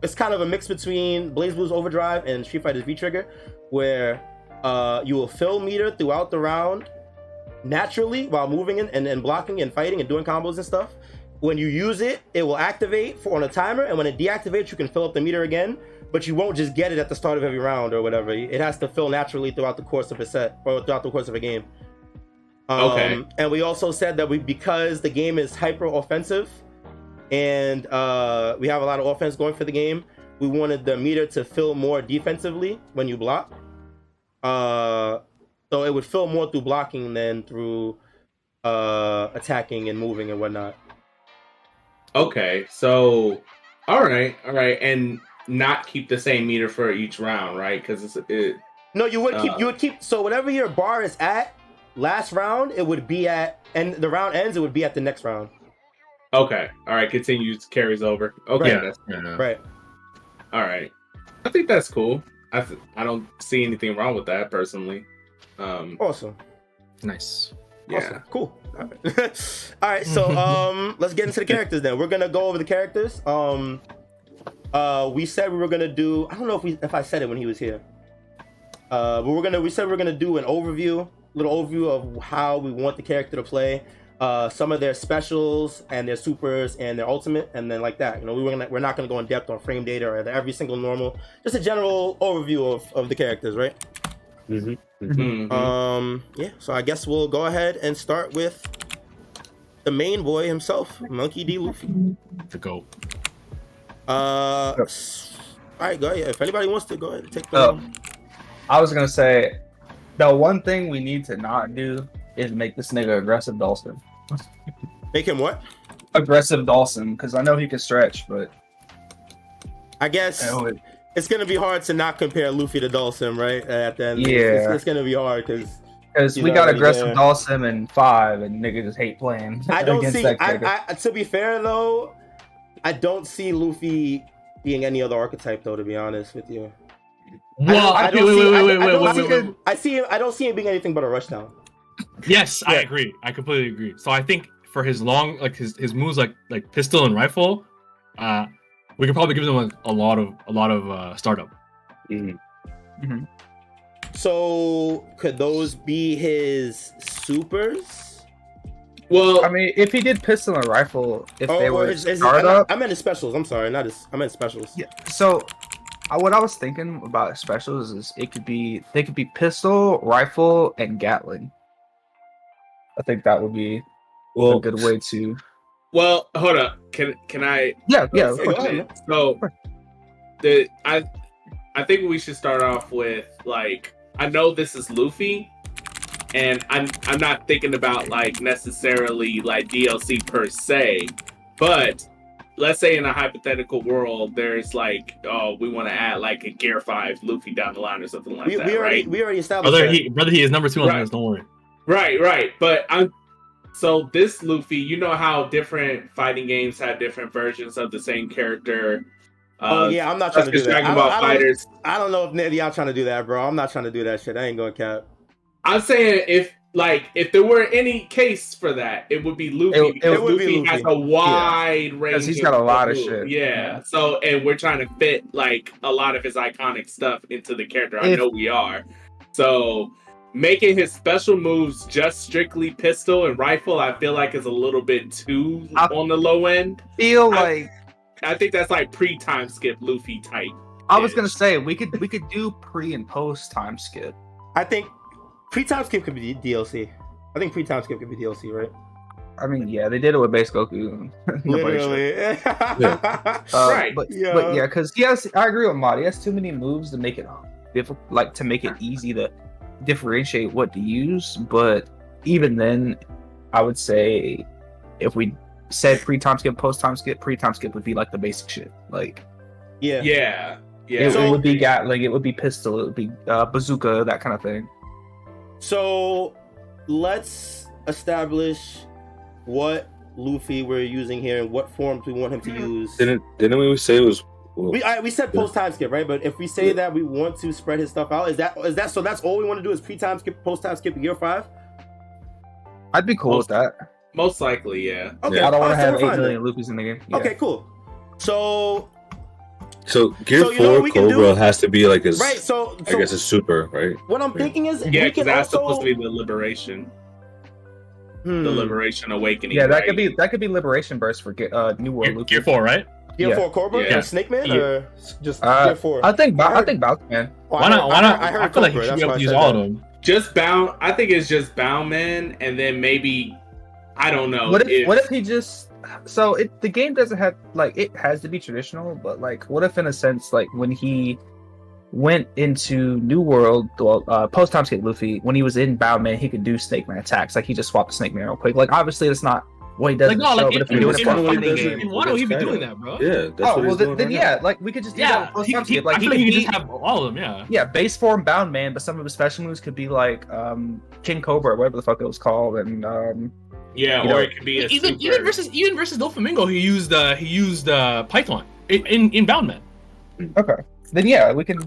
S1: It's kind of a mix between BlazBlues Overdrive and Street Fighter's V Trigger, where uh, you will fill meter throughout the round naturally while moving in and, and blocking and fighting and doing combos and stuff. When you use it, it will activate for on a timer, and when it deactivates, you can fill up the meter again. But you won't just get it at the start of every round or whatever. It has to fill naturally throughout the course of a set or throughout the course of a game. Um,
S6: Okay.
S1: And we also said that we because the game is hyper offensive, and uh, we have a lot of offense going for the game. We wanted the meter to fill more defensively when you block. Uh, so it would fill more through blocking than through uh, attacking and moving and whatnot.
S6: Okay, so all right, all right, and not keep the same meter for each round, right? Because it's it.
S1: No, you would keep
S6: Uh.
S1: you would keep so whatever your bar is at last round, it would be at and the round ends, it would be at the next round.
S6: Okay, all right, continues carries over. Okay,
S1: Right.
S6: that's
S5: Yeah.
S1: Right.
S6: all right. I think that's cool. I th- I don't see anything wrong with that personally. Um,
S1: Awesome.
S5: Nice.
S6: yeah.
S1: Awesome. Cool. All right. All right, so um let's get into the characters then. We're gonna go over the characters. Um uh we said we were gonna do I don't know if we if I said it when he was here. Uh but we're gonna we said we are gonna do an overview, little overview of how we want the character to play. Uh, some of their specials and their supers and their ultimate, and then like that. You know, we were gonna, we're not gonna go in depth on frame data or every single normal. Just a general overview of, of the characters, right?
S3: Mhm.
S6: Mhm.
S1: Um, yeah. So I guess we'll go ahead and start with the main boy himself, Monkey D. Luffy.
S5: To go.
S1: Uh,
S4: Yep.
S1: all right, go ahead. If anybody wants to go ahead and take the.
S4: Oh. I was gonna say, the one thing we need to not do is make this nigga aggressive Dhalsim.
S1: Make him what?
S4: Aggressive Dhalsim, because I know he can stretch, but
S1: I guess
S4: it-
S1: it's gonna be hard to not compare Luffy to Dhalsim, right? Uh, at the end, It's-
S4: Yeah.
S1: it's, it's gonna be hard because
S4: Because
S1: He's
S4: we got aggressive
S1: there.
S4: Dhalsim in five, and niggas just hate playing.
S1: I don't
S4: against
S1: see. I, I, to be fair though, I don't see Luffy being any other archetype though. To be honest with you,
S5: Well,
S1: I don't see- I-
S5: wait,
S1: I
S5: wait,
S1: don't see
S5: wait, wait,
S1: him- I see him. I don't see him being anything but a rushdown.
S5: Yes, I agree. I completely agree. So I think for his long, like his his moves, like like pistol and rifle, uh, we could probably give them a, a lot of a lot of uh, startup.
S1: So could those be his supers?
S6: Well,
S4: I mean, if he did pistol and rifle, if they were
S1: his, his,
S4: startup,
S1: I meant his specials. I'm sorry, not his. I meant specials.
S4: Yeah. So, uh, what I was thinking about specials is it could be they could be pistol, rifle, and Gatling. I think that would be a good way to.
S6: well, hold up. Can can I?
S4: Yeah, yeah. of course.
S6: So, the I I think we should start off with like I know this is Luffy, and I'm I'm not thinking about like necessarily like DLC per se, but let's say in a hypothetical world, there's like oh we want to add like a Gear Five Luffy down the line or something like
S1: We,
S6: that,
S1: we already
S6: right?
S1: we already established.
S5: Brother,
S1: that.
S5: he brother, he is number two on
S6: Right.
S5: this. Don't worry.
S6: Right, right. But I'm so this Luffy, you know how different fighting games have different versions of the same character.
S1: Oh
S6: Uh,
S1: yeah, I'm not trying to do that.
S6: Dragon
S1: I
S6: Ball
S1: don't, I, don't,
S6: Fighters.
S1: I don't know if y'all trying to do that, bro. I'm not trying to do that shit. I ain't going to cap.
S6: I'm saying if like if there were any case for that, it would be Luffy
S4: It- it
S6: because
S1: would be
S6: Luffy, has a wide range.
S4: he's got a lot of
S6: moves.
S4: shit.
S6: Yeah. So and we're trying to fit like a lot of his iconic stuff into the character. I
S4: If-
S6: know we are. So making his special moves just strictly pistol and rifle, I feel like is a little bit too
S4: I-
S6: on the low end.
S4: Feel
S6: I-
S4: like
S6: I think that's like pre time skip Luffy type.
S4: I was gonna say we could we could do pre and post time skip.
S1: I think pre-time skip could be DLC. I think pre-time skip could be DLC, right?
S4: I mean, yeah, they did it with base Goku. Nobody should.
S1: Literally.
S4: Uh,
S6: Right.
S4: But
S1: Yeah.
S4: but yeah, because he has. I agree with Mod. He has too many moves to make it difficult, like to make it easy to differentiate what to use. But even then, I would say if we said pre time skip, post time skip, pre time skip would be like the basic shit. Like
S1: yeah.
S6: Yeah. Yeah.
S4: it,
S1: So-
S4: it would be Gatling, it would be pistol, it would be uh, bazooka, that kind of thing.
S1: So let's establish what Luffy we're using here and what forms we want him to use.
S3: didn't didn't we say it was? Well,
S1: We I, we said post time skip, right? But if we say that we want to spread his stuff out, is that is that so? That's all we want to do is pre time skip, post time skip, Gear five.
S4: I'd be cool with that.
S6: Most likely, yeah.
S1: Okay,
S4: I don't want to have
S1: we're
S4: eight
S1: fine
S4: million Luffy's in the game. Yeah.
S1: Okay, cool. So
S3: so Gear
S1: So you know
S3: Four
S1: we can do?
S3: Cobra has to be like his.
S1: right, so,
S3: I guess it's super, right?
S1: what I'm thinking is
S6: Yeah, because that's
S1: also
S6: supposed to be the liberation,
S1: Hmm.
S6: the liberation awakening.
S4: Yeah, that
S6: right?
S4: could be that could be liberation burst for uh, New World
S5: Gear,
S4: Luffy.
S5: Gear four, right?
S1: Gear
S4: Yeah.
S1: four Cobra,
S6: Yeah.
S1: like Snake Man,
S5: Yeah.
S1: or just
S4: Uh,
S1: Gear four.
S4: I think Bo-
S1: I
S4: I, think Bounce Man.
S1: Oh,
S5: Why not? Why not?
S1: heard- I heard
S5: I feel like he should
S1: that's
S5: be able to use
S1: said
S5: all of them.
S6: just bound. I think it's just Boundman, and then maybe I don't know.
S4: what if, what if he just so it the game doesn't have like it has to be traditional, but like what if in a sense like when he went into New World, well, uh, post time skip Luffy, when he was in Boundman, he could do Snake Man attacks. Like he just swapped Snake Man real quick. Like obviously it's not what he does
S5: Like
S4: in the
S5: no,
S4: show,
S5: like
S4: but
S5: in,
S4: if we
S5: in,
S4: do
S5: in,
S4: it
S3: in- in-
S4: fighting game.
S5: in Wano, he'd be
S3: That's
S5: doing that, bro.
S3: Yeah, that's
S4: Oh
S3: what
S4: well,
S3: he's
S4: then,
S3: doing
S4: then
S3: right
S4: yeah, like we could just do that
S5: Yeah,
S4: with
S5: he, he.
S4: Like
S5: I
S4: he
S5: feel like
S4: could
S5: he could just have all of them. Yeah.
S4: yeah, base form bound man, but some of his special moves could be like um King Cobra, or whatever the fuck it was called, and um
S6: Yeah,
S4: you
S6: or
S4: know,
S6: it could be a
S5: Even
S6: super.
S5: even versus even versus Doflamingo, he used uh he used uh Python in in, in Boundman.
S4: okay, then yeah, we can.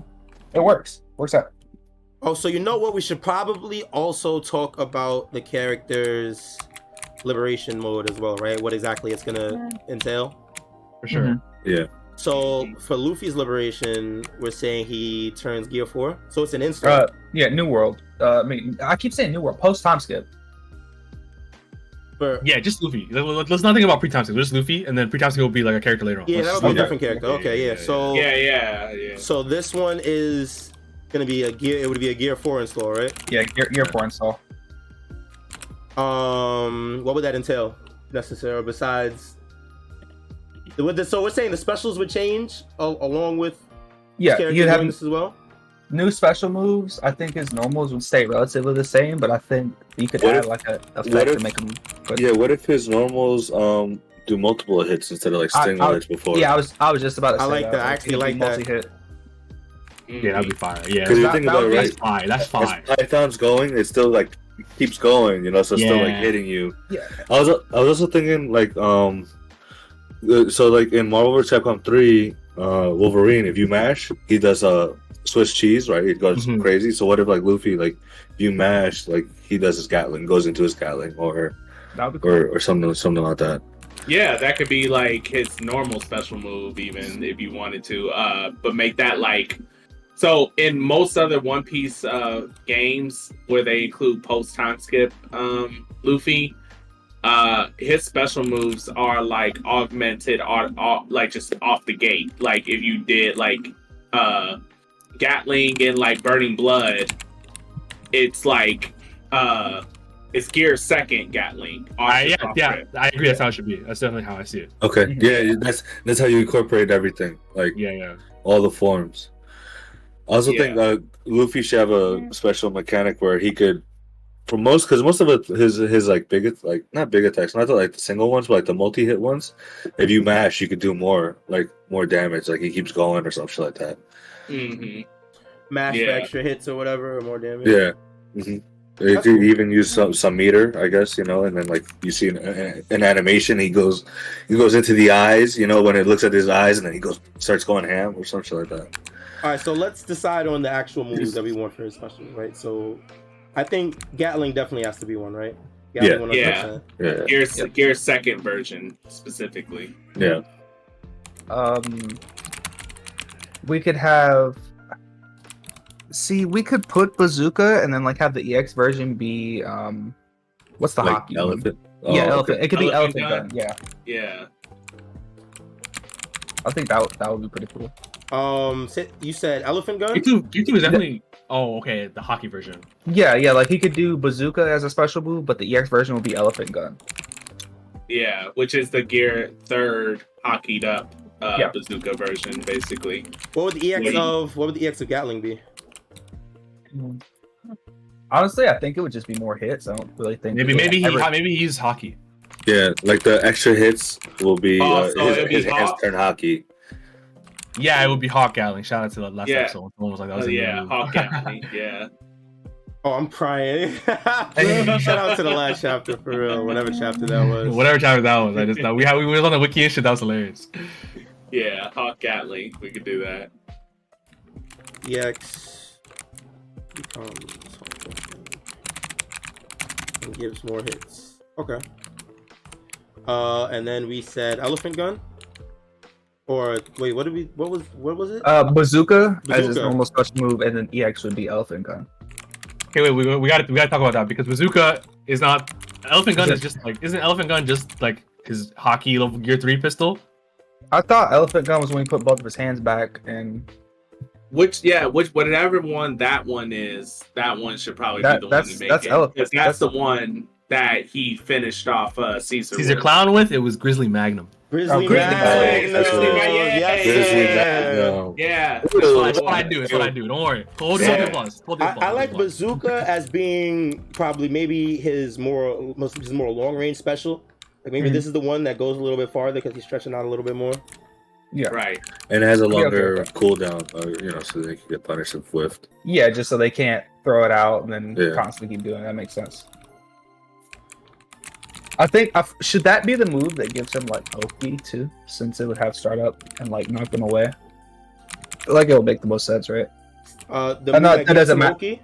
S4: It works. Works out.
S1: Oh, so you know what? We should probably also talk about the character's liberation mode as well, right? What exactly it's gonna entail.
S5: For sure.
S4: Mhm.
S3: Yeah.
S1: So for Luffy's liberation, we're saying he turns Gear Four. So it's an instant.
S4: Uh, yeah, New World. Uh, I mean, I keep saying New World. Post time skip.
S1: for,
S5: Yeah, just Luffy. Let- Let's not think about pre-time skip. Just Luffy, and then pre-time skip will be like a character later on.
S1: yeah,
S5: Let's
S1: that'll be a different character. Okay, yeah. So
S6: yeah, yeah, yeah.
S1: so this one is gonna be a gear. It would be a Gear Four install, right?
S4: Yeah, Gear, year four install.
S1: Um, what would that entail necessarily besides? Would the, so we're saying the specials would change al- along with
S4: Yeah, you'd have
S1: this as well.
S4: new special moves. I think his normals would stay relatively the same, but I think you could
S3: What
S4: add
S3: if-
S4: like a
S3: what
S4: effect to make them.
S3: Yeah, what if his normals um do multiple hits instead of like
S4: I-
S3: single hits before?
S4: Yeah, I was I was just about to
S1: I
S4: say
S1: like that. I
S4: Like,
S1: actually like
S4: multi-hit.
S5: Yeah, that'd be fine. Yeah,
S3: Because you
S4: That-
S3: think
S4: that
S3: about
S4: would
S3: it,
S4: be-
S3: right?
S5: that's fine. That's fire.
S3: As Python's going, it's still like keeps going, you know, so it's still like hitting you.
S4: Yeah.
S3: I was I was also thinking like um, uh, so like in Marvel vs. Capcom three, uh, Wolverine, if you mash, he does uh Swiss cheese, right? He goes
S5: Mhm.
S3: crazy. So what if like Luffy, like if you mash, like he does his Gatling, goes into his Gatling, or
S4: That would be cool.
S3: or or something something like that.
S6: Yeah, that could be like his normal special move, even if you wanted to. Uh, but make that like so in most other One Piece uh, games where they include post time skip um, Luffy, uh, his special moves are like augmented, or, or like just off the gate. Like if you did like uh, Gatling and like Burning Blood, it's like uh, it's gear second Gatling.
S5: I, yeah, yeah,
S6: rip.
S5: I agree. That's how it should be. That's definitely how I see it.
S3: Okay,
S4: Mhm.
S3: yeah, that's that's how you incorporate everything, like
S5: Yeah, yeah.
S3: all the forms. I also
S6: Yeah.
S3: think uh, Luffy should have a special mechanic where he could, for most, because most of it, his his like big, like not big attacks, not the, like the single ones, but like the multi hit ones. If you mash, you could do more, like more damage. Like he keeps going or something like that.
S6: Mhm.
S1: Mash for
S6: Yeah.
S1: extra hits or whatever, or more damage.
S3: Yeah. hmm You could
S1: cool.
S3: even use some some meter, I guess, you know, and then like you see an, an animation, he goes he goes into the eyes, you know, when it looks at his eyes, and then he goes starts going ham or something like that.
S1: All right, so let's decide on the actual moves that we want for his special, right? So, I think Gatling definitely has to be one, right?
S3: Yeah.
S1: 100%.
S3: Yeah,
S6: Gear's, Gear's second version specifically.
S3: yeah.
S4: Um, we could have. See, we could put bazooka and then like have the EX version be um, what's the
S3: like
S4: Haki? one?
S3: elephant.
S4: yeah,
S3: Oh, okay.
S4: elephant. It could be
S6: Elephant
S4: elephant
S6: gun.
S4: gun. Yeah,
S6: Yeah.
S4: I think that that would be pretty cool.
S1: Um, you said elephant gun.
S5: Gear two, Gear two is definitely. Oh, okay, the Haki version.
S4: Yeah, yeah, like he could do bazooka as a special move, but the EX version would be elephant gun.
S6: Yeah, which is the Gear third hockeyed up uh,
S4: Yeah.
S6: bazooka version, basically.
S1: What would the EX
S6: Wait.
S1: of what would the EX of Gatling be?
S4: Honestly, I think it would just be more hits. I don't really think
S5: Maybe
S4: it
S5: maybe he
S4: ever-
S5: maybe he used Haki.
S3: Yeah, like the extra hits will be
S6: Oh,
S3: uh,
S6: so
S3: his,
S6: be
S3: his hands turn Haki.
S5: Yeah, it would be Hawk Gatling. Shout out to the last
S6: Yeah.
S5: episode. Someone was like, that was
S6: Oh,
S5: a
S6: yeah,
S5: move.
S6: Hawk Gatling, yeah.
S1: Oh, I'm crying. Shout out to the last chapter for real, whatever chapter that was.
S5: Whatever chapter that was, I just we had we was on the wiki and shit. That was hilarious.
S6: Yeah, Hawk Gatling. We could do that.
S1: EX becomes and gives more hits. Okay. Uh, and then we said elephant gun. Or wait, what did we? What was? What was it?
S4: Uh, bazooka, as his
S1: Bazooka.
S4: normal special move, and then EX would be elephant gun.
S5: Okay, wait, we, we got we got to talk about that because bazooka is not elephant gun is just like isn't elephant gun just like his Haki level gear three pistol?
S4: I thought elephant gun was when he put both of his hands back, and
S6: Which, yeah, which whatever one that one is, that one should probably
S4: That-
S6: be the
S4: that's-
S6: one to make
S4: that's
S6: it.
S4: Elephant.
S6: 'Cause
S4: That's-
S6: that's the one that he finished off uh, Caesar.
S5: Caesar
S6: with.
S5: Clown with it was Grizzly Magnum.
S1: Grizzly
S4: Oh, Grizzly
S1: Magnum.
S3: Magnum.
S1: Yes,
S3: Grizzly. Magnum.
S6: Yeah,
S5: That's what, I- that's what I do. That's what I do. Don't worry. Hold
S1: Yeah.
S5: your plus. Hold your
S1: I,
S5: plus.
S1: I
S5: hold
S1: like
S5: your.
S1: Bazooka as being probably maybe his more most his more long range special. Like maybe
S4: Mhm.
S1: this is the one that goes a little bit farther because he's stretching out a little bit more.
S4: yeah,
S6: right.
S3: And it has a
S4: okay,
S3: longer
S4: okay.
S3: cooldown, uh, you know, so they can get punished and whiffed.
S4: yeah, just so they can't throw it out and then
S3: Yeah.
S4: constantly keep doing it. That makes sense. I think I f should that be the move that gives him like Oki too, since it would have startup and like knock him away. Like it would make the most sense, right?
S1: Uh, the
S4: Uh, no,
S1: move
S4: that doesn't matter.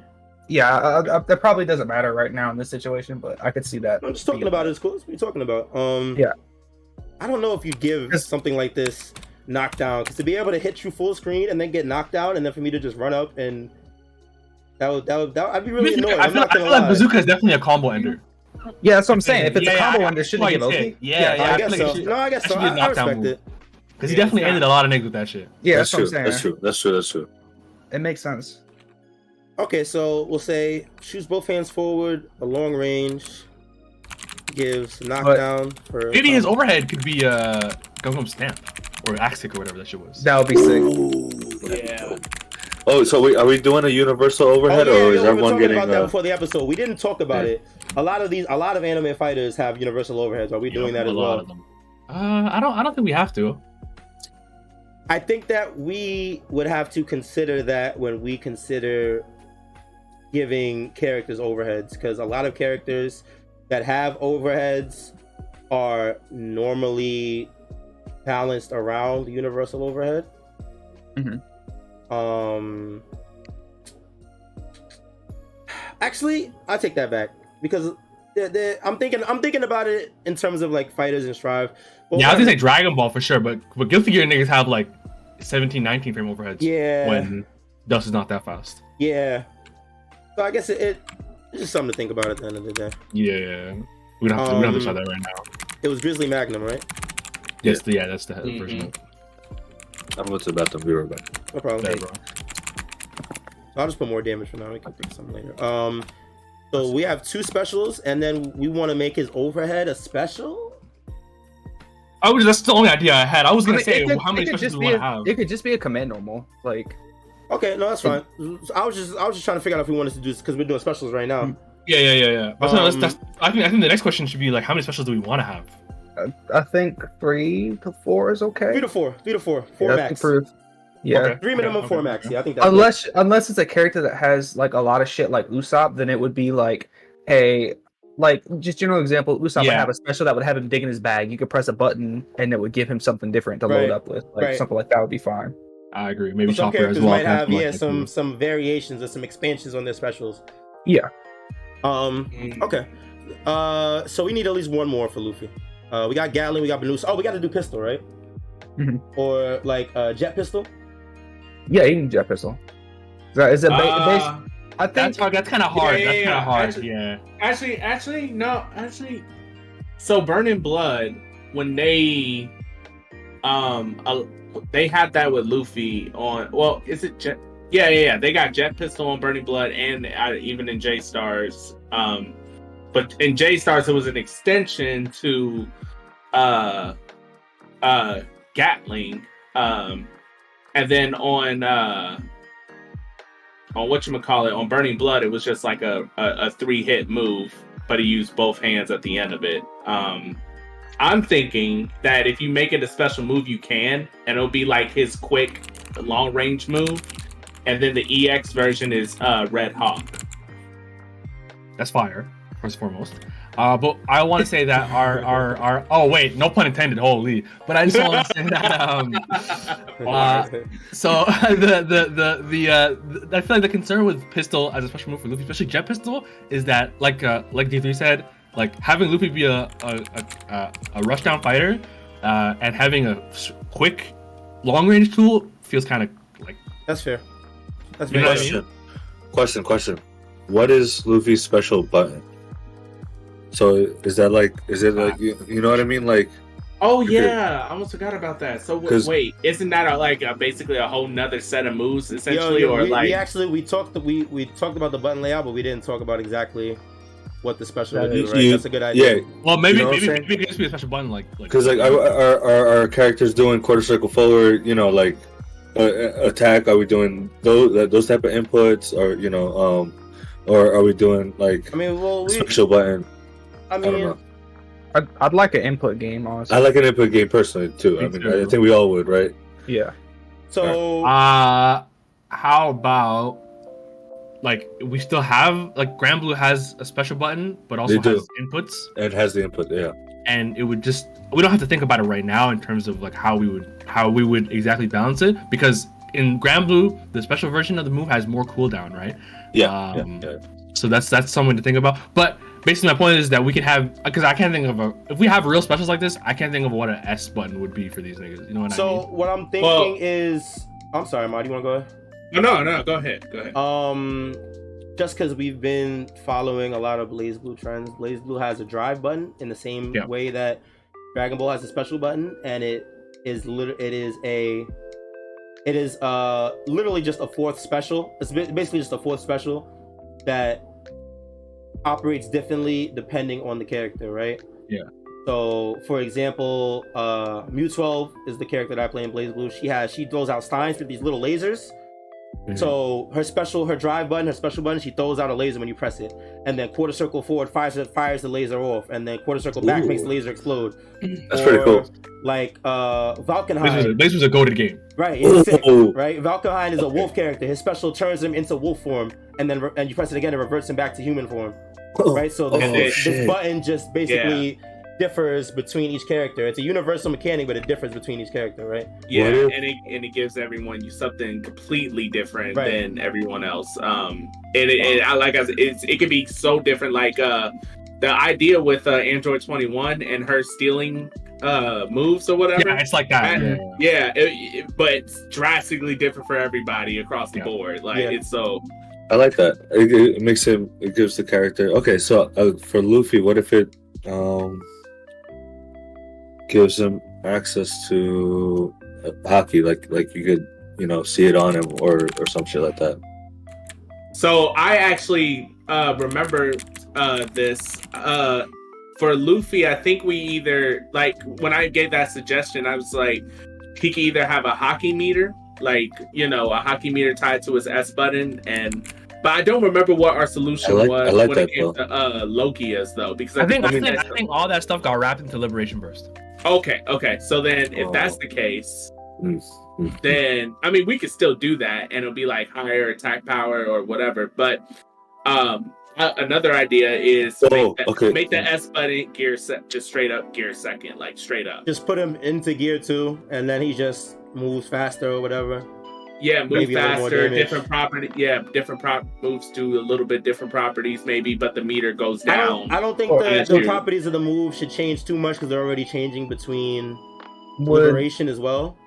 S4: Yeah, I, I, that probably doesn't matter right now in this situation, but I could see that.
S1: I'm just talking
S4: being-
S1: about it. It's cool. What are you talking about? Um,
S4: Yeah.
S1: I don't know if you give
S4: Because-
S1: something like this knockdown because to be able to hit you full screen and then get knocked down and then for me to just run up and that would that would that, I'd be really
S5: I feel,
S1: annoyed.
S5: I
S1: I'm
S5: feel,
S1: not
S5: I feel like bazooka is definitely a combo ender.
S4: Yeah, that's what I'm saying. If it's
S5: Yeah,
S4: a combo
S5: I-
S4: under,
S5: I
S4: shouldn't
S5: feel
S4: give
S5: like you
S4: Oki?
S5: said- yeah, yeah,
S1: I
S5: I
S1: guess so.
S5: should-
S1: no, I guess
S5: that
S1: so.
S5: should be a
S1: I, I
S5: knockdown
S1: respect
S5: move.
S1: it.
S5: Because he definitely ended a lot of niggas with that shit.
S4: Yeah,
S3: that's
S4: that's,
S3: true.
S4: what I'm
S3: That's true. That's true. That's true.
S4: It makes sense.
S1: Okay, so we'll say shoots both hands forward, a long range, gives knockdown for
S5: Maybe his overhead could be uh Gum Gum Stamp or Axic or whatever that shit was.
S4: That would be sick.
S6: Yeah.
S3: Oh, so we, are we doing a universal overhead,
S1: oh, yeah,
S3: or
S1: yeah,
S3: is
S1: we
S3: everyone
S1: talking
S3: getting?
S1: about that
S3: Uh,
S1: before the episode. We didn't talk about
S3: Yeah.
S1: it. A lot of these, a lot of anime fighters have universal overheads. Are we doing that
S5: a
S1: as
S5: lot
S1: well?
S5: of them. Uh, I don't. I don't think we have to.
S1: I think that we would have to consider that when we consider giving characters overheads, because a lot of characters that have overheads are normally balanced around universal overhead.
S4: Mhm.
S1: Um. Actually, I take that back because the, the, I'm thinking I'm thinking about it in terms of like FighterZ and strive. But
S5: yeah, I was gonna say Dragon Ball for sure, but but Guilty Gear niggas have like 17, 19 frame overheads.
S1: Yeah.
S5: When Dust is not that fast.
S1: Yeah. So I guess it, it it's just something to think about at the end of the day.
S5: Yeah. We don't have to, we don't have to
S1: Um,
S5: show that right now.
S1: It was Grizzly Magnum, right?
S5: Yes, the, yeah, that's the head
S6: Mhm.
S5: version.
S3: I'm going to the bathroom. Be right back.
S1: No problem.
S5: There, bro.
S1: So I'll just put more damage for now. We can pick some later. Um, so we have two specials, and then we want to make his overhead a special.
S5: I was that's the only idea I had. I was gonna
S4: mean,
S5: say
S4: it could-
S5: how many specials
S4: just
S5: do we
S4: be
S5: want to
S4: a-
S5: have.
S4: It could just be a command normal. Like,
S1: Okay, no, that's fine. I was just I was just trying to figure out if we wanted to do this because we're doing specials right now.
S5: Yeah, yeah, yeah, yeah. But so that's,
S1: Um,
S5: that's, I think I think the next question should be like, how many specials do we want to have?
S4: I think three to four is okay.
S1: Three to four, three to four, four
S4: yeah,
S1: max.
S4: Proof. Yeah.
S5: Okay.
S1: Three minimum,
S5: Okay,
S1: four
S5: okay,
S1: max. Yeah, I think that's
S4: unless unless it's a character that has like a lot of shit like Usopp, then it would be like, hey, like just general example, Usopp would have a special that would have him dig in his bag. You could press a button and it would give him something different to
S1: Right.
S4: load up with. Like
S1: Right.
S4: something like that would be fine.
S5: I agree. Maybe
S1: some
S5: Chopper as
S1: characters
S5: well.
S1: might have yeah
S5: that
S1: some some variations or some expansions on their specials.
S4: Yeah.
S1: Um.
S6: Mm.
S1: Okay. Uh. So we need at least one more for Luffy. Uh. We got Gatling. We got Benoos. Oh, we got to do pistol, right?
S4: Mhm.
S1: Or like uh, jet pistol.
S4: Yeah, you can jet pistol. Is that is it? Ba-
S6: Uh,
S4: bas- I think
S5: That's. That's kind of hard.
S6: yeah,
S5: that's kind of hard.
S6: Actually-
S5: yeah.
S6: Actually, actually, no, actually. So Burning Blood, when they, um, uh, they had that with Luffy on. Well, is it Jet? Yeah, yeah, yeah. They got Jet Pistol on Burning Blood, and uh, even in J Stars. Um, but in J Stars, it was an extension to, uh, uh, Gatling. Um, and then on uh on what you call it on Burning Blood, it was just like a, a, a three hit move, but he used both hands at the end of it. Um, I'm thinking that if you make it a special move, you can, and it'll be like his quick long range move, and then the EX version is uh, Red Hawk.
S5: That's fire, first and foremost. Uh, but I want to say that our, our our oh wait, no pun intended. Holy, but I just want to say that um, Uh, so the the the the uh, th- I feel like the concern with pistol as a special move for Luffy, especially jet pistol, is that like uh like D three said, like having Luffy be a a a, a, a rush down fighter, uh, and having a quick long range tool feels kind of like
S1: That's fair. That's
S5: You
S1: very
S5: know what I mean?
S3: Question. Question. Question. What is Luffy's special button? So is that like? Is it like? You, you know what I mean? Like,
S6: Oh yeah, I almost forgot about that. So wait, isn't that a, like a, basically a whole nother set of moves
S1: Yo,
S6: essentially,
S1: yo,
S6: or
S1: we,
S6: like?
S1: we actually we talked we we talked about the button layout, but we didn't talk about exactly what the special would do. Right?
S3: you-
S1: That's a good idea.
S3: yeah,
S5: well maybe
S3: You know what
S5: maybe
S3: saying?
S5: maybe it could just be a special button like like
S3: because like are, are, are our characters doing quarter circle forward? You know, like uh, uh, attack? Are we doing those those type of inputs, or you know, um, or are we doing like
S1: I mean, well, we,
S3: special button?
S1: I
S3: I
S1: mean,
S3: know.
S4: I'd, I'd like an input game, honestly.
S3: I like an input game personally too. I mean,
S5: too.
S3: I think we all would, right?
S4: yeah.
S1: so
S5: Uh, how about like we still have like Granblue has a special button, but also has inputs,
S3: It has the input, yeah.
S5: and it would just we don't have to think about it right now in terms of like how we would how we would exactly balance it because in Granblue the special version of the move has more cooldown, right?
S3: Yeah,
S5: Um,
S3: yeah, yeah.
S5: So that's that's something to think about. But basically, my point is that we could have because I can't think of a if we have real specials like this, I can't think of what an S button would be for these niggas. You know what I mean?
S1: so what I'm thinking
S6: Well-
S1: is, I'm sorry, Ma. Do you want to go ahead?
S6: no, no, no. Go ahead. Go ahead.
S1: Um, just because we've been following a lot of BlazBlue trends, BlazBlue has a drive button in the same
S5: Yeah.
S1: way that Dragon Ball has a special button, and it is lit- It is a. It is uh literally just a fourth special. It's basically just a fourth special that operates differently depending on the character, right?
S5: Yeah.
S1: So, for example, uh, Mu-12 is the character that I play in BlazBlue. She has she throws out steins with these little lasers,
S3: Mhm.
S1: So her special, her drive button, her special button, she throws out a laser when you press it, and then quarter circle forward fires it, fires the laser off, and then quarter circle back
S3: Ooh.
S1: makes the laser explode.
S3: That's pretty cool.
S1: Like uh,
S5: This a,
S1: Valkenhayn,
S5: this was a goaded game.
S1: right? Sick, right? Valkenhayn is a wolf character. His special turns him into wolf form, and then re- and you press it again, it reverts him back to human form, right? So
S3: Oh,
S1: this, this button just basically differs between each character. It's a universal mechanic, but it differs between each character, right?
S6: Yeah,
S3: What
S6: and it and it gives everyone you something completely different
S1: Right.
S6: than everyone else. Um, and it, it I like I said, it's it could be so different. Like uh, the idea with uh, Android twenty one and her stealing uh moves or whatever.
S5: Yeah, it's like that.
S6: And-
S5: Yeah.
S6: Yeah, it, it- but it's drastically different for everybody across the
S5: Yeah.
S6: board. Like
S1: Yeah.
S6: it's so
S3: I like that. It, it makes him. It gives the character. Okay, so uh, for Luffy, what if it um gives him access to Haki? Like like you could you know see it on him or or some shit like that.
S6: So I actually uh, remember uh, this uh, for Luffy. I think we either like when I gave that suggestion, I was like, he could either have a Haki meter, like you know, a Haki meter tied to his S button, and but I don't remember what our solution
S3: I like-
S6: was
S3: I like
S6: when
S3: that,
S6: it came to uh, Lokia's though, because I,
S5: I think I
S6: think,
S5: think, I think all that stuff got wrapped into Liberation Burst.
S6: okay, okay. So then, if
S3: Oh.
S6: that's the case,
S3: Mm, mm.
S6: then I mean we could still do that and it'll be like higher attack power or whatever. But um a- another idea is
S3: Oh,
S6: make, that,
S3: okay.
S6: make the S button gear set just straight up gear second, like straight up.
S1: Just put him into gear two, and then he just moves faster or whatever.
S6: Yeah, move
S1: Maybe a little more
S6: faster, different property. Yeah, different prop moves do a little bit different properties maybe, but the meter goes
S1: I
S6: down.
S1: don't, I don't think
S4: Or
S1: the, the properties of the move should change too much because they're already changing between
S4: Would
S1: liberation as well.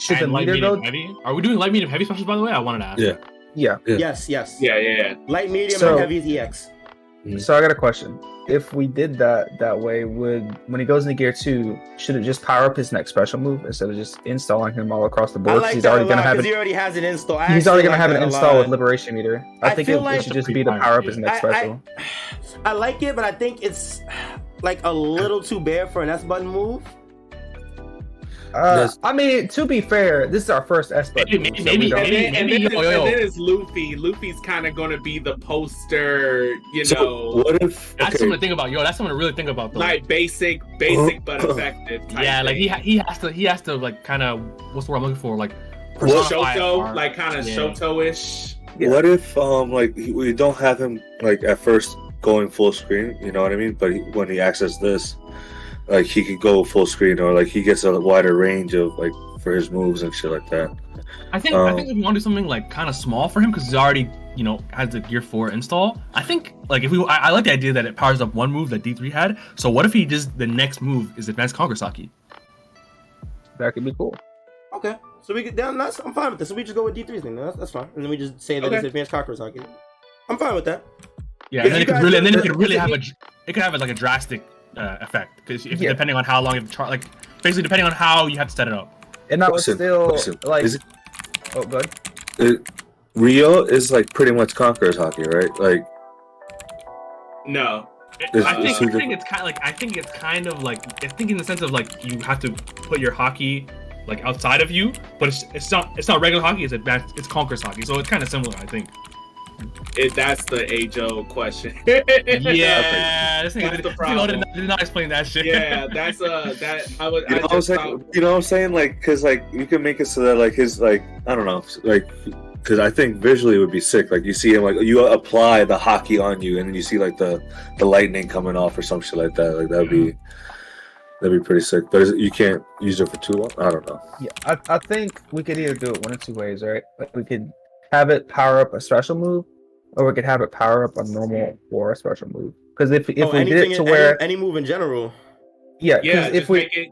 S4: should the meter go?
S5: heavy? Are we doing light, medium, heavy specials? By the way, I wanted to ask.
S3: Yeah.
S4: Yeah.
S3: Yeah.
S1: Yes, yes.
S6: yeah, yeah, yeah.
S1: Light, medium,
S4: So-
S1: and heavy EX. Mm-hmm.
S4: So I got a question. If we did that that way, would when he goes into gear two, should it just power up his next special move instead of just installing him all across the board?
S1: like
S4: he's already gonna have it.
S1: he already has an install. I
S4: He's already gonna
S1: like
S4: have an install with Liberation Meter. I,
S1: I
S4: think it,
S1: like-
S4: it should just be to power up his next
S1: I- I-
S4: special.
S1: I like it, but I think it's like a little too bare for an S button move.
S4: Uh, I mean, to be fair, this is our first S button.
S5: Maybe-
S4: so
S5: maybe-
S4: we don't-
S6: And then, and
S5: maybe-
S6: then,
S5: yo, yo, yo.
S6: and then it's Luffy. Luffy's kind of going to be the poster, you
S3: So
S6: know,
S3: what if?
S5: That's
S3: Okay,
S5: something to think about. Yo, that's something to really think about. Though.
S6: like basic, basic but effective. Type
S5: yeah, like he ha- he has to he has to like kind of what's the word I'm looking for? Like
S6: Shoto, like kind of
S5: Yeah.
S6: Shoto-ish.
S4: Yeah.
S3: What if um like we don't have him like at first going full screen? You know what I mean? But he, when he accesses this, like he could go full screen or like he gets a wider range of like for his moves and shit like that.
S5: I think I
S3: Um,
S5: think if you want to do something like kind of small for him because he's already you know has the Gear Four install. I think like if we I, I like the idea that it powers up one move that D three had. So what if he just the next move is Advanced Conqueror's Haki?
S4: That could be cool.
S1: Okay, so we could. Down, that's, I'm fine with this. So we just go with D 3 thing. That's, that's fine. And then we just say that
S6: Okay.
S1: it's advanced Conqueror's Haki. I'm fine with that.
S5: Yeah,
S1: If
S5: and then it could really and then it could really have a it could have like a drastic uh, effect because
S4: Yeah.
S5: depending on how long you char- like basically depending on how you have to set it up.
S4: And I was still
S3: listen,
S4: like,
S3: is it-
S4: oh, good.
S3: it, Rio is like pretty much Conqueror's Haki, right? Like
S6: No,
S3: Is-
S5: I think, I think it's kind of like I think it's kind of like I think in the sense of like you have to put your Haki like outside of you, but it's it's not it's not regular Haki. It's advanced. It's Conqueror's Haki, so it's kind of similar. I think.
S6: It, that's the age old question.
S5: Yeah, this thing,
S6: That's the
S5: this thing
S6: problem.
S5: did not, did not explain that shit.
S6: yeah, that's uh that I was.
S3: you
S6: I
S3: know, what I'm
S6: just
S3: saying,
S6: thought,
S3: you know what I'm saying? Like, cause like you can make it so that like his like I don't know, like because I think visually it would be sick. Like you see him like you apply the Haki on you, and then you see like the the lightning coming off or some shit like that. Like that'd be that'd be pretty sick. But is it, you can't use it for too long. I don't know.
S4: Yeah, I, I think we could either do it one of two ways, right? Like we could have it power up a special move, or we could have it power up a normal or a special move. Because if if
S1: oh,
S4: we did it to
S1: any,
S4: where
S1: any move in general.
S4: yeah,
S6: yeah,
S4: if we
S6: make it.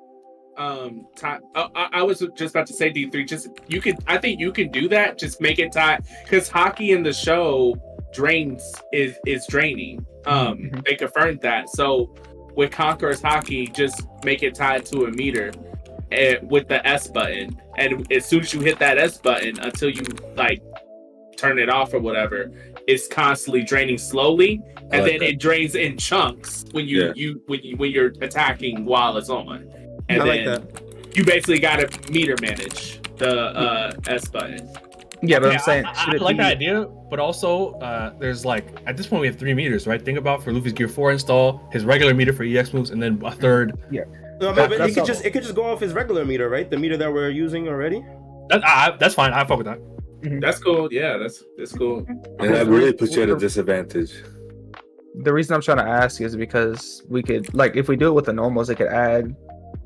S6: Um, tie, uh, I, I was just about to say D three. Just you could, I think you can do that. Just make it tie because Haki in the show drains is is draining. Um,
S4: Mhm.
S6: they confirmed that. So with Conqueror's Haki, just make it tied to a meter, and with the S button. And as soon as you hit that S button, until you like turn it off or whatever, it's constantly draining slowly, and
S3: like
S6: then
S3: that.
S6: it drains in chunks when you
S3: Yeah.
S6: you when you when you're attacking while it's on. And
S1: I like
S6: then
S1: that.
S6: you basically got to meter manage the uh, S button.
S4: Yeah, but
S5: Okay,
S4: I'm saying
S5: I, I, I like
S4: be-
S5: that idea, but also uh, there's like at this point we have three meters, right? Think about for Luffy's Gear Four install, his regular meter for EX moves, and then a third.
S1: Yeah, No,
S4: That-
S1: but it could
S4: all.
S1: just it could just go off his regular meter, right? The meter that we're using already.
S5: That, I, that's fine. I fuck with that.
S6: That's cool. Yeah, that's that's cool.
S3: And that really puts you at a disadvantage.
S4: The reason I'm trying to ask is because we could like if we do it with the normals, it could add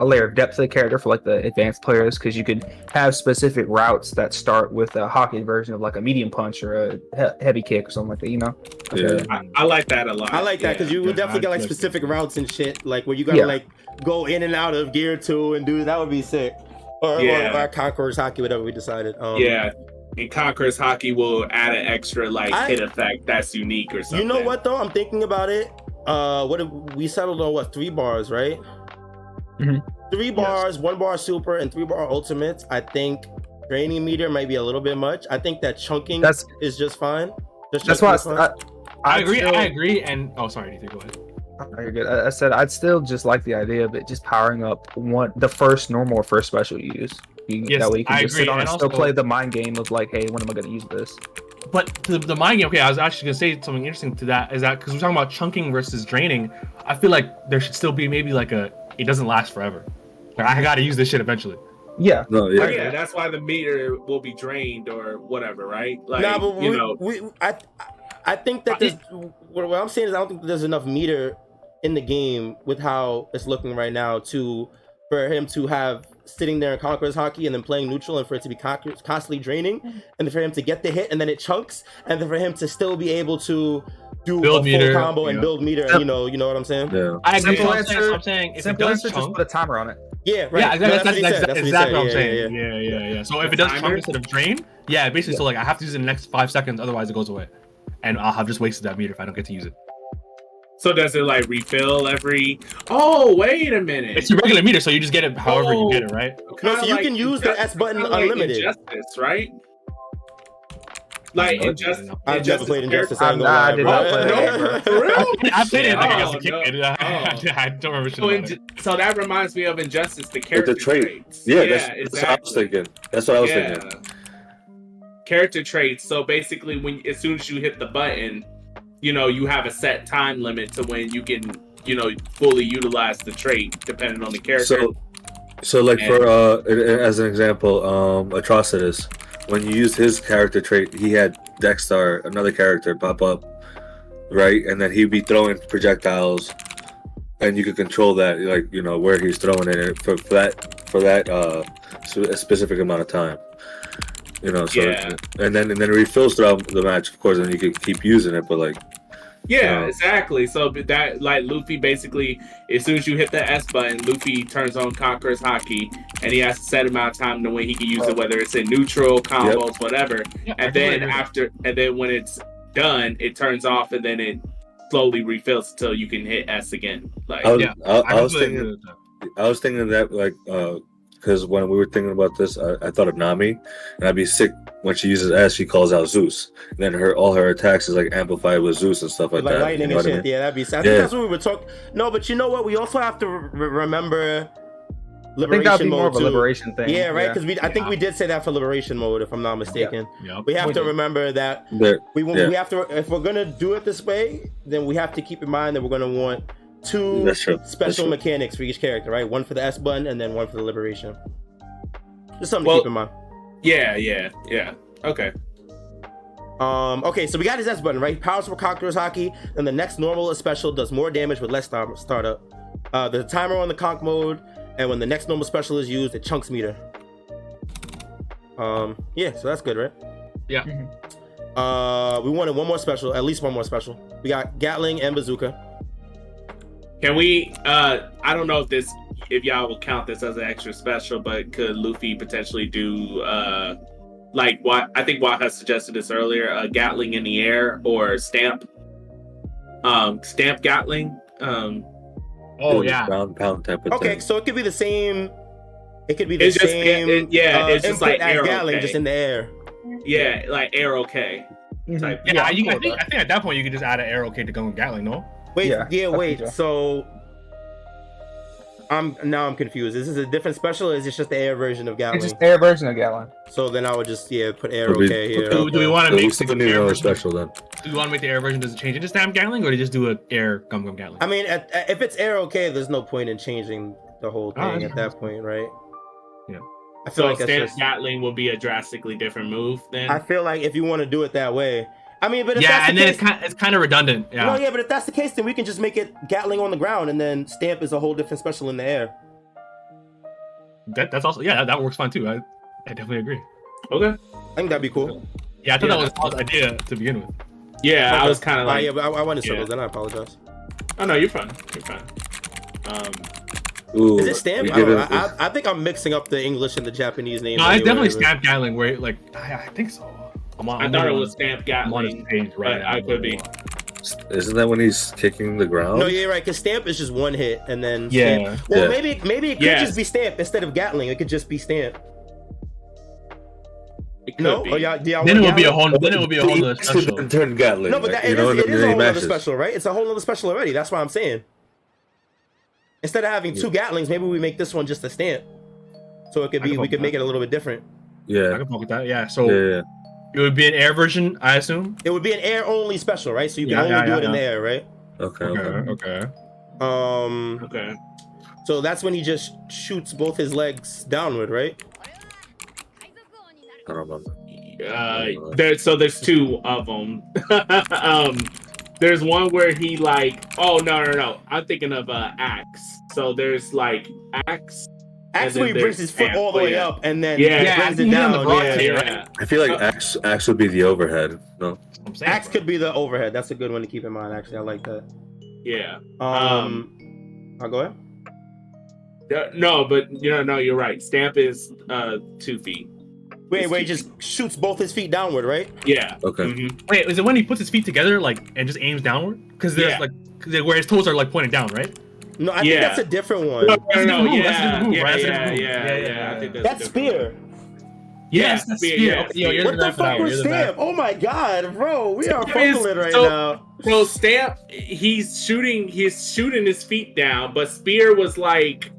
S4: a layer of depth to the character for like the advanced players because you could have specific routes that start with a Haki version of like a medium punch or a he- heavy kick or something like that. You know?
S3: Yeah.
S6: I, I like that a lot.
S1: I like that because
S6: Yeah.
S1: you would
S5: yeah,
S1: definitely get like
S5: I-
S1: specific routes and shit, like where you gotta
S4: Yeah.
S1: like go in and out of gear two and do that would be sick. Or,
S6: Yeah.
S1: or, or Conqueror's Haki, whatever we decided. Um,
S6: Yeah. And Conqueror's Haki will add an extra like
S1: I-
S6: hit effect that's unique or something.
S1: You know what though? I'm thinking about it. Uh, what if we settled on what three bars, right?
S4: Mhm.
S1: Three bars, one bar super, and three bar ultimates. I think draining meter might be a little bit much. I think that chunking
S4: That's
S1: is just fine. Just
S4: that's why I, I.
S5: I agree.
S4: still-
S5: I agree. And oh, sorry, Ethan, go ahead.
S4: Oh, You're good. I, I said I'd still just like the idea of it just powering up one the first normal or first special you use. You,
S5: Yes,
S4: that way you can
S5: I
S4: just
S5: agree,
S4: sit on
S5: and
S4: and still
S5: also-
S4: play the mind game of like, hey, when am I going to use this?
S5: But the, the mind game. Okay, I was actually gonna say something interesting to that. Is that because we're talking about chunking versus draining? I feel like there should still be maybe like a. It doesn't last forever. Like I got to use this shit eventually.
S4: Yeah,
S3: No, yeah.
S6: yeah, that's why the meter will be drained or whatever, right? Like
S1: nah, but
S6: you
S1: we,
S6: know,
S1: we, I, I think that there's. What, what I'm saying is, I don't think there's enough meter in the game with how it's looking right now to for him to have sitting there in Conqueror's Haki and then playing neutral and for it to be constantly draining and for him to get the hit and then it chunks and then for him to still be able to do
S5: Build
S1: a full
S5: meter,
S1: combo and build meter.
S4: Sim-
S1: you know, you know what I'm saying?
S3: Yeah.
S5: I agree
S4: simple
S5: I'm saying,
S4: answer-
S5: I'm saying if it does
S4: answer, just
S5: chunk,
S4: put a timer on it.
S1: Yeah, right.
S5: yeah, exactly.
S1: that's
S5: That's, that's, that's,
S1: That's what
S5: exactly what I'm
S1: Yeah,
S5: saying.
S1: yeah,
S5: Yeah, yeah, yeah. So if it does chunk instead of drain, yeah, basically. So like I have to use it in the next five seconds, otherwise it goes away, and I'll have just wasted that meter if I don't get to use it.
S6: So does it like refill every? Oh, wait a minute.
S5: It's a regular meter, so you just get it however you get it,
S6: Oh.
S5: right?
S1: No, so you
S6: like
S1: can use the S button
S6: kinda like
S1: unlimited.
S6: Injustice, right? Like Injustice.
S1: I've never played Injustice. I ain't
S4: I'm-
S1: gonna
S4: I did
S1: bro.
S4: not play that game,
S6: For real?
S5: I played it like
S6: Oh,
S5: as a kid.
S6: no.
S5: I don't remember
S6: So,
S5: about it.
S6: Inju- so that reminds me of Injustice, the
S3: Like
S6: character
S3: the trait.
S6: traits.
S3: Yeah, that's, that's what I was thinking. That's what I was thinking.
S6: Character traits. So basically, when as soon as you hit the button, you know you have a set time limit to when you can, you know, fully utilize the trait, depending on the character.
S3: So, so like for uh, as an example, um, Atrocitus, when you used his character trait, he had Dex-Starr, another character, pop up, right, and then he'd be throwing projectiles, and you could control that, like you know where he's throwing it for, for that for that uh a specific amount of time. You know, so
S6: Yeah.
S3: and then and then it refills throughout the match, of course, and you can keep using it, but like
S6: Yeah,
S3: Yeah.
S6: exactly. So that like Luffy basically, as soon as you hit the S button, Luffy turns on Conqueror's Haki, and he has a set amount of time to when he can use it, whether it's in neutral combos, whatever.
S5: Yeah,
S6: And
S5: completely
S6: then
S5: agree.
S6: after, and then when it's done, it turns off, and then it slowly refills until you can hit S again. Like
S3: I was,
S5: Yeah,
S3: I,
S5: I
S3: I was thinking. I was thinking that like uh because when we were thinking about this, I, I thought of Nami, and I'd be sick when she uses S. She calls out Zeus, and then her all her attacks is like amplified with Zeus and stuff like,
S1: like
S3: that.
S1: lightning
S3: you know
S1: and
S3: what I mean?
S1: Yeah, that'd be. Sad. I think that's what we were talking. No, but you know what? We also have to re- remember
S4: I think
S1: liberation
S4: that'd be more
S1: mode
S4: of a
S1: too.
S4: liberation thing.
S1: Yeah, right. Because we, I think
S5: Yeah.
S1: we did say that for liberation mode, if I'm not mistaken.
S5: Yep.
S1: We have
S4: We
S1: to
S4: did.
S1: remember that
S3: There-
S1: we want,
S3: Yeah.
S1: we have to if we're gonna do it this way, then we have to keep in mind that we're gonna want two
S3: That's true. That's
S1: special mechanics for each character, right? One for the S button and then one for the liberation. Just something
S6: Well-
S1: to keep in mind.
S6: yeah, yeah, yeah. Okay.
S1: Um, okay, so we got his S button, right? Powers for Conqueror's Haki. Then the next normal special does more damage with less star- startup. Uh, the timer on the conk mode, and when the next normal special is used, it chunks meter. Um, yeah, so that's good, right?
S5: Yeah.
S4: Mhm.
S1: Uh, we wanted one more special, at least one more special. We got Gatling and Bazooka.
S6: Can we? uh I don't know if this, if y'all will count this as an extra special, but could Luffy potentially do, uh like what I think Watt has suggested this earlier, a Gatling in the air or stamp, um, stamp Gatling. Um,
S5: Oh yeah.
S3: pound pound type of
S1: Okay,
S3: thing.
S1: so it could be the same. It could be the
S6: It's just-
S1: same.
S6: it- yeah,
S1: uh,
S6: it's just like
S1: as
S6: arrow,
S1: Gatling,
S6: okay.
S1: just in the air.
S6: yeah, like air okay.
S4: Mhm.
S6: Type.
S5: Yeah,
S4: Yeah, I'm
S5: you,
S4: cool
S5: I think. I think at that point you could just add an arrow K to go and Gatling, no?
S1: Wait,
S4: Yeah,
S1: yeah, wait.
S4: think
S1: So I'm now I'm confused. Is this a different special? Or is this just the air version of Gatling?
S4: It's just air version of Gatlin.
S1: So then I would just yeah put air
S3: Would
S1: okay here.
S5: Do, do we want to
S3: So
S5: make
S3: still
S5: the
S3: need
S5: air version?
S3: special then.
S5: Do we want to make the air version? Does it change into stamp Gatling, or do you just do an air gum gum Gatling?
S1: I mean, at, at- if it's air okay, there's no point in changing the whole thing
S5: Ah,
S1: at that point, right?
S5: Yeah.
S1: I feel
S6: So
S1: like that's just.
S6: Gatling will be a drastically different move then.
S1: I feel like if you want to do it that way, I mean, but if
S5: yeah,
S1: that's
S5: and
S1: the
S5: then
S1: case,
S5: it's kind it's kind of redundant. Yeah.
S1: no, yeah, but if that's the case, then we can just make it Gatling on the ground, and then Stamp is a whole different special in the air.
S5: That, that's also yeah, that, that works fine too. I, I definitely agree.
S6: okay.
S1: I think that'd be cool.
S5: Yeah, I thought
S6: Yeah.
S5: that was Paul's idea to begin with.
S6: Yeah, I was kind of like,
S1: yeah, but I, I went in
S6: yeah.
S1: circles, and I apologize.
S6: oh no, you're fine. You're fine. Um,
S3: Ooh,
S1: Is it Stamp? I, don't know. I, I think I'm mixing up the English and the Japanese names.
S5: No, it's definitely stamp Gatling. Where like I, I think so. I'm on,
S6: I
S5: I'm
S6: thought it was Stamp
S5: I'm on his
S6: Gatling.
S5: page right
S6: but. I could be.
S3: Isn't that when he's kicking the ground?
S1: No, you're right. Cause Stamp is just one hit, and then
S5: Yeah.
S1: Stamp- Well,
S3: Yeah.
S1: maybe maybe it could
S6: Yes.
S1: just be Stamp instead of Gatling. It could just be Stamp.
S6: It could
S1: No,
S6: be.
S1: oh yeah, yeah.
S5: Then it would be a
S1: Gatling?
S5: whole. Then it would be a whole other
S3: He
S5: special.
S3: then Gatling.
S1: No, but
S3: like,
S1: that,
S3: you
S1: it
S3: know,
S1: is,
S3: and
S1: it
S3: then
S1: a whole other special, right? It's a whole other special already. That's what I'm saying. Instead of having two Gatlings, maybe we make this one just a Stamp. So it could be we could make
S5: that.
S1: it a little bit different.
S5: Yeah, I
S3: Yeah,
S5: can fuck with that. Yeah. So
S3: yeah, yeah.
S5: It would be an air version, I assume.
S1: It would be an air only special, right? So you can
S5: Yeah,
S1: only
S5: yeah,
S1: do
S5: yeah,
S1: it in the air, right?
S3: Okay,
S5: Okay.
S3: okay.
S5: Okay.
S1: Um,
S6: Okay.
S1: so that's when he just shoots both his legs downward, right?
S3: I don't remember.
S6: Uh, there. So there's two of them. um, there's one where he like. Oh no no no! I'm thinking of uh axe. So there's like axe.
S1: Axe
S6: then
S1: he brings his foot all the way
S6: yeah.
S1: up and then
S6: Yeah,
S5: Yeah, I
S1: brings it
S5: think the
S1: down. Yeah.
S5: too.
S6: Yeah.
S3: I feel like Axe Axe would be the overhead. No,
S5: I'm saying,
S1: Axe
S5: bro.
S1: could be the overhead. That's a good one to keep in mind. Actually, I like that.
S6: Yeah.
S1: Um, I'll go ahead.
S6: Uh, No, but you know, no, you're right. Stamp is uh two feet.
S1: Wait,
S6: It's
S1: where he
S6: two
S1: just shoots both his feet downward, right?
S6: Yeah.
S3: okay.
S6: Mhm.
S5: Wait, is it when he puts his feet together, like, and just aims downward? Because there's
S6: Yeah.
S5: like, 'cause they- where his toes are like pointing down, right?
S1: No, I
S6: Yeah.
S1: think that's a different one.
S6: No,
S5: That's a
S6: no,
S5: different move,
S6: yeah,
S5: that's a different move,
S6: yeah,
S5: right? That's a
S6: yeah,
S5: different
S6: yeah,
S5: move.
S6: yeah,
S5: Yeah, yeah,
S6: I think
S5: yeah.
S6: that's,
S1: That's
S6: a different
S1: spear.
S6: one.
S5: Yes,
S6: Yeah,
S5: that's
S6: spear,
S5: spear.
S6: yeah,
S5: Okay, yo, you're
S1: What
S5: the
S1: the
S5: man for that
S1: fuck
S5: one.
S1: was
S5: You're the man.
S1: Stamp? Oh my god, bro, we are
S6: There is-
S1: fumbling right
S6: so-
S1: now.
S6: So Stamp, he's shooting, he's shooting his feet down, but Spear was like,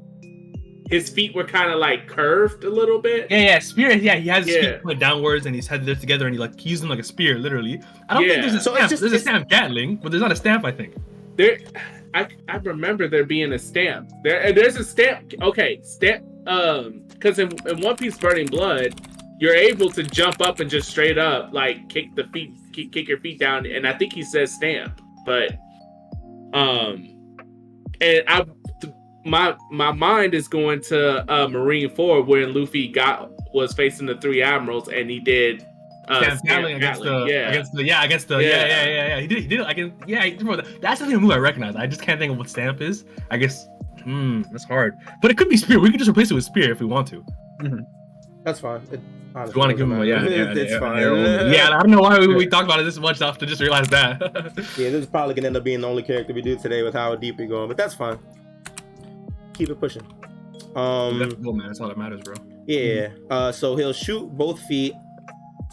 S6: his feet were kind of like curved a little bit.
S5: Yeah, yeah, spear. Yeah, he has his
S6: Yeah.
S5: feet pointed downwards and he's headed there together and he like he used them like a spear, literally. I don't
S6: Yeah.
S5: think there's a
S1: So it's
S5: stamp.
S1: just-
S5: there's a stamp Gatling, but there's not a stamp. I think.
S6: There, I I remember there being a stamp. There, there's a stamp. Okay, stamp. Um, because in, in One Piece Burning Blood, you're able to jump up and just straight up like kick the feet, kick, kick your feet down, and I think he says stamp, but um, and I. My my mind is going to uh, Marineford when Luffy got was facing the three admirals and he did uh,
S5: stamp
S6: stamp
S5: Gatling against the
S6: yeah
S5: against the yeah against the yeah
S6: Yeah.
S5: yeah yeah yeah. He did he did I can yeah. He, bro, that's the a move I recognize. I just can't think of what stamp is. I guess. Hmm, that's hard. But it could be spear. We could just replace it with spear if we want to.
S1: That's fine. It,
S5: If we want to give him a yeah, yeah,
S1: it's
S5: yeah,
S1: fine.
S5: Yeah, yeah, I don't know why we, we talked about it this much stuff to just realize that.
S1: Yeah, this is probably gonna end up being the only character we do today with how deep we're going, but that's fine. Keep it pushing. Um,
S5: That's cool, man. That's all that matters, bro.
S1: yeah. Uh, so he'll shoot both feet.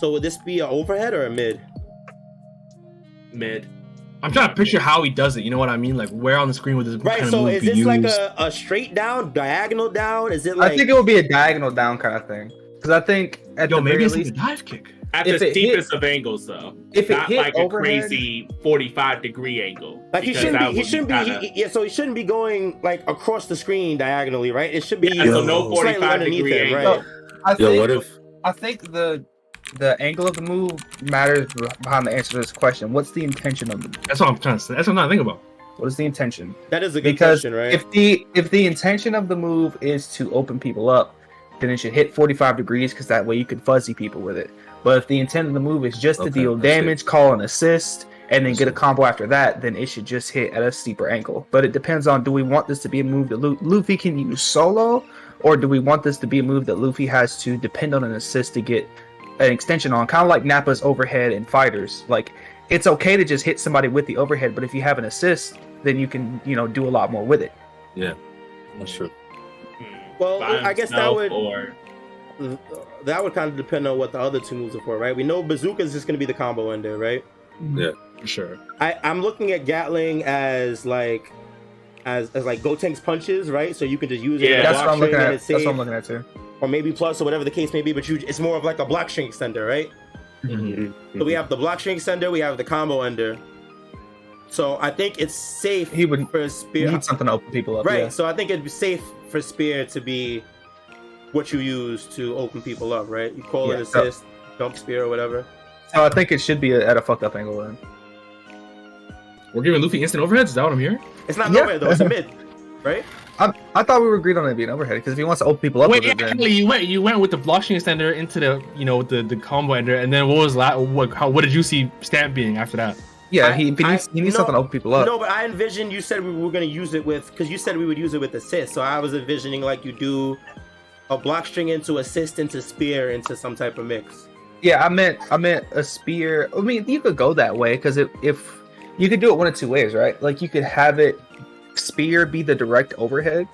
S1: So would this be an overhead or a mid?
S6: mid.
S5: I'm trying to picture how he does it. You know what I mean? Like where on the screen would this
S1: Right.
S5: kind of
S1: So
S5: move
S1: is
S5: be
S1: this
S5: used?
S1: like a, a straight down, diagonal down? Is it like?
S4: I think it would be a diagonal down kind of thing. Because I think at
S5: Yo,
S4: the
S5: maybe
S4: very
S5: it's like a dive kick.
S6: At
S4: If
S6: the
S4: it hit-
S6: steepest of angles, though.
S4: if it
S6: not
S4: hit
S6: like a crazy 45 degree angle.
S1: Like he shouldn't be. He shouldn't be.
S6: kinda-
S1: he- yeah. So he shouldn't be going like across the screen diagonally, right? It should be.
S6: yeah, so no
S1: Slightly
S6: 45
S1: underneath
S6: degree
S1: him,
S6: angle.
S1: right.
S4: I
S3: Yo,
S4: think,
S3: what if?
S4: I think the the angle of the move matters behind the answer to this question. What's the intention of the move?
S5: That's what I'm trying to say. That's what I'm thinking about.
S4: What is the intention?
S1: That is a good
S4: Because
S1: question, right?
S4: if the if the intention of the move is to open people up, then it should hit 45 degrees because that way you can fuzzy people with it. But if the intent of the move is just to deal
S3: I see.
S4: damage, call an assist, and then
S3: I
S4: get a combo after that, then it should just hit at a steeper angle. But it depends on do we want this to be a move that Lu- Luffy can use solo, or do we want this to be a move that Luffy has to depend on an assist to get an extension on? Kind of like Nappa's overhead and FighterZ. Like it's okay to just hit somebody with the overhead, but if you have an assist, then you can you know do a lot more with it.
S3: Yeah, that's true. Hmm.
S1: well,
S6: By
S1: I guess that would
S6: Or, mm,
S1: that would kind of depend on what the other two moves are for, right? We know Bazooka is just going to be the combo ender, right?
S5: Yeah, for sure.
S1: I, I'm looking at Gatling as like as as like Gotenks punches, right? So you can just use it.
S6: Yeah.
S4: That's what I'm looking at. That's what I'm looking at too.
S1: or maybe plus or whatever the case may be. But you, it's more of like a block string extender, right?
S3: Mm-hmm.
S1: So we have the block string extender, we have the combo ender. So I think it's safe
S4: He would
S1: for Spear.
S4: need something to open people up.
S1: Right.
S4: yeah.
S1: So I think it'd be safe for Spear to be what you use to open people up, right? You call it
S4: Yeah, so-
S1: assist, jump spear or whatever.
S4: So I think it should be at a fucked up angle then.
S5: We're giving Luffy instant overheads. Is that what I'm hearing?
S1: It's not
S4: Yeah.
S1: nowhere though, it's a mid. Right?
S4: I, I thought we were agreed on it being overhead because if he wants to open people up
S5: Wait,
S4: with it, then
S5: actually, you went you went with the block string extender into the you know the the combo ender, and then what was that? What how what did you see stamp being after that?
S4: yeah,
S1: I-
S4: he, he
S1: I-
S4: needs, he needs
S1: no,
S4: something to open people up.
S1: No, but I envisioned you said we were gonna use it with because you said we would use it with assist. So I was envisioning like you do a block string into assist into spear into some type of mix.
S4: Yeah, I meant I meant a spear. I mean, you could go that way because if if you could do it one of two ways, right? Like you could have it spear be the direct overhead,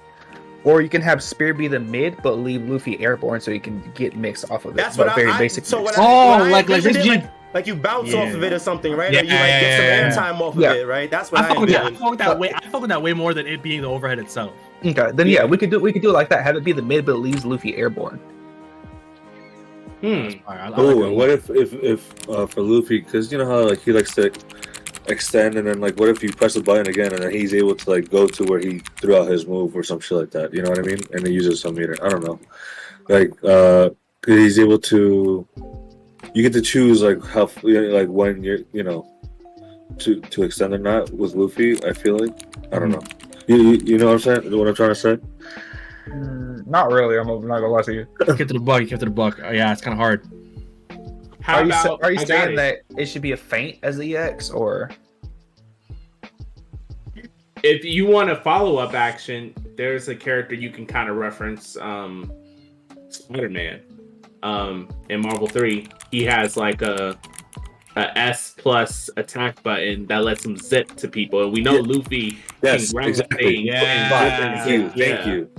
S4: or you can have spear be the mid, but leave Luffy airborne so he can get mixed off of it.
S1: That's
S4: but
S1: what
S4: very
S1: I, I
S4: basic.
S1: so what I,
S5: Oh,
S1: what I
S5: like- like
S1: envisioned
S5: this
S1: it, like, like you bounce
S5: Yeah.
S1: off of it or something, right?
S5: Yeah,
S1: or you like get some
S5: air time
S1: airtime off of it, right? That's what
S5: I
S1: I,
S5: fuck with that. I
S1: envisioned.
S5: fuck that way. I fuck with that way more than it being the overhead itself.
S4: okay, then yeah, we could do we could do it like that. Have it be the mid, but it leaves Luffy airborne.
S6: Hmm.
S5: Alright, I- I like
S3: Oh, and what if if if uh, for Luffy, because you know how like he likes to extend, and then like what if you press the button again, and then he's able to like go to where he threw out his move or some shit like that. You know what I mean? And he uses some meter. I don't know. Like uh, 'cause he's able to. You get to choose like how you know, like when you're you know to to extend or not with Luffy. I feel like I don't know. You, you, you know what I'm saying? What I'm trying to say?
S4: Mm, not really. I'm not gonna lie to you.
S5: Get to the buck. Get to the buck. Uh, yeah, it's kind of hard.
S6: How
S4: are you,
S6: about,
S4: are you saying
S6: it.
S4: that it should be a feint as the EX or?
S6: if you want a follow up action, there's a character you can kind of reference. Um, Spider Man. Um, in Marvel Three, he has like a a S plus attack button that lets him zip to people, and we know
S3: Yeah.
S6: Luffy
S3: Yes,
S6: can
S3: exactly.
S5: Yeah.
S3: Thank you,
S6: Yeah.
S3: thank you.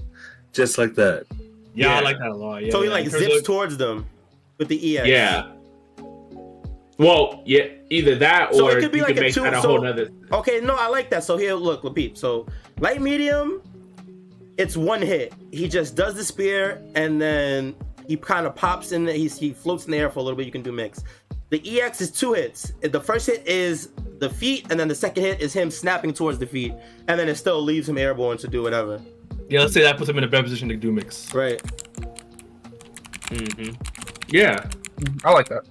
S3: Just like that.
S5: Yeah, I like that a lot. Yeah,
S1: so he
S5: yeah.
S1: like zips
S5: of-
S1: towards them with the EX.
S6: Yeah. Well, yeah, either that or
S1: So
S6: or
S1: it could be
S6: you
S1: like
S6: can
S1: a
S6: make
S1: two-
S6: that a
S1: so-
S6: whole nother.
S1: Okay, no, I like that. So here, look, Lapeep. So light medium, it's one hit. He just does the spear and then he kind of pops in. The, he's, he floats in the air for a little bit. You can do mix. The EX is two hits. The first hit is the feet, and then the second hit is him snapping towards the feet, and then it still leaves him airborne to do whatever.
S5: Yeah, let's say that puts him in a better position to do mix.
S1: Right.
S6: Mm-hmm. Yeah,
S4: I like that.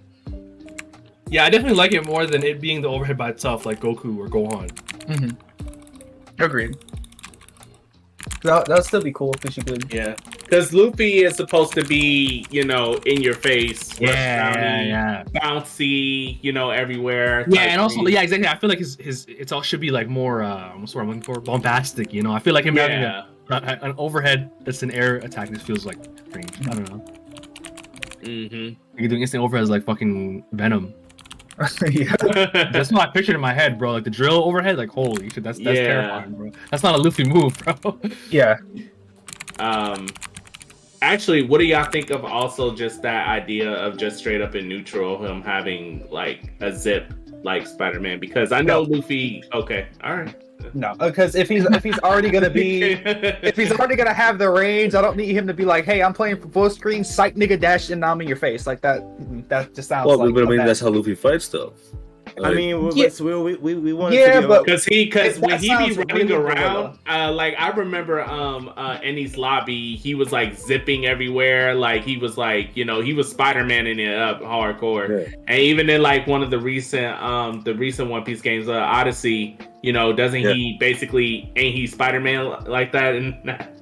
S5: Yeah, I definitely like it more than it being the overhead by itself, like Goku or Gohan.
S4: Mm-hmm. Agreed. That that'd still be cool if you could.
S6: yeah. Because Luffy is supposed to be, you know, in your face, rowdy,
S5: yeah.
S6: yeah, bouncy, you know, everywhere.
S5: Yeah, and also,
S6: thing.
S5: yeah, exactly. I feel like his his it's all should be like more uh, what's the word I'm looking for? Bombastic. You know, I feel like him having a, a, an overhead that's an air attack. This feels like strange. I don't know.
S6: hmm
S5: You're doing instant overheads like fucking Venom.
S4: yeah.
S5: That's what I pictured in my head, bro. Like the drill overhead. Like holy shit, that's that's
S6: Yeah.
S5: terrifying, bro. That's not a Luffy move, bro.
S4: Yeah.
S6: um, actually, what do y'all think of also just that idea of just straight up in neutral, him having like a zip like Spider Man? Because I know Luffy. Okay, all right.
S4: No, because if he's if he's already gonna be if he's already gonna have the range, I don't need him to be like, "Hey, I'm playing full screen, psych nigga dash, and now I'm in your face." Like that. That just sounds
S3: Well,
S4: like.
S3: but I
S4: a
S3: mean,
S4: bad-
S3: that's how Luffy fights, though.
S1: I mean, we,
S4: Yeah.
S1: we, we, we want
S4: Yeah,
S1: to be
S4: but-
S6: Cause he, cause when he be running
S4: really
S6: around, uh, like I remember, um, uh, Enies Lobby, he was like zipping everywhere, like he was like, you know, he was Spider Maning it up hardcore,
S3: Yeah.
S6: and even in like one of the recent, um, the recent One Piece games, uh, Odyssey, you know, doesn't
S3: Yeah.
S6: he basically ain't he Spider Man like that? And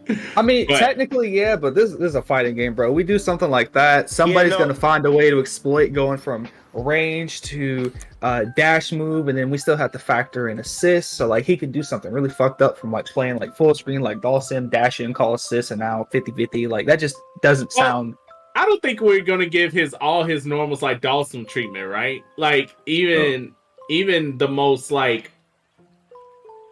S4: I mean,
S6: But-
S4: technically, yeah, but this, this is a fighting game, bro. We do something like that. Somebody's
S1: no.
S4: gonna find a way to exploit going from range to uh, dash move, and then we still have to factor in assist. So like he could do something really fucked up from like playing like full screen, like Dawson dash in, call assist, and now 50-50. Like that just doesn't
S6: Well,
S4: sound.
S6: I don't think we're gonna give his all his normals like Dawson treatment, right? Like even even the most like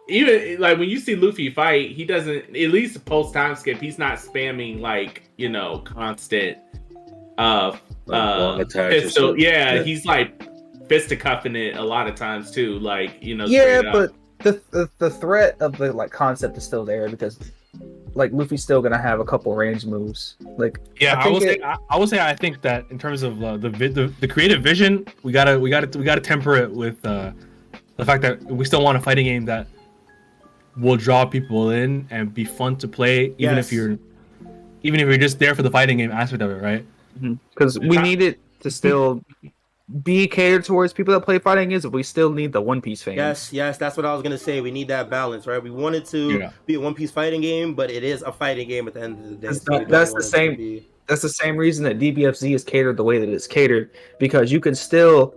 S6: even like when you see Luffy fight, he doesn't at least post time skip, he's not spamming like, you know, constant uh
S3: Like
S6: uh
S3: attacks or
S6: pistol. Yeah,
S3: Yeah.
S6: he's like fisticuffing it a lot of times too. Like, you know,
S4: Yeah, but the, the the threat of the like concept is still there because like Luffy's still gonna have a couple range moves. Like
S5: Yeah,
S4: I
S5: I,
S4: think
S5: will say I, I will say I think that in terms of uh, the, vi- the the creative vision, we gotta we gotta we gotta temper it with uh, the fact that we still want a fighting game that will draw people in and be fun to play, even
S1: Yes.
S5: if you're even if you're just there for the fighting game aspect of it, right? Mm-hmm.
S4: because we need it to still be catered towards people that play fighting games, but we still need the One Piece fans.
S1: Yes, yes, that's what I was gonna say. We need that balance, right? We wanted to
S5: Yeah.
S1: be a One Piece fighting game, but it is a fighting game at the end of the day.
S4: That's
S1: so we
S4: that's the
S1: want it to
S4: same-
S1: be-
S4: That's the same reason that DBFZ is catered the way that it's catered because you can still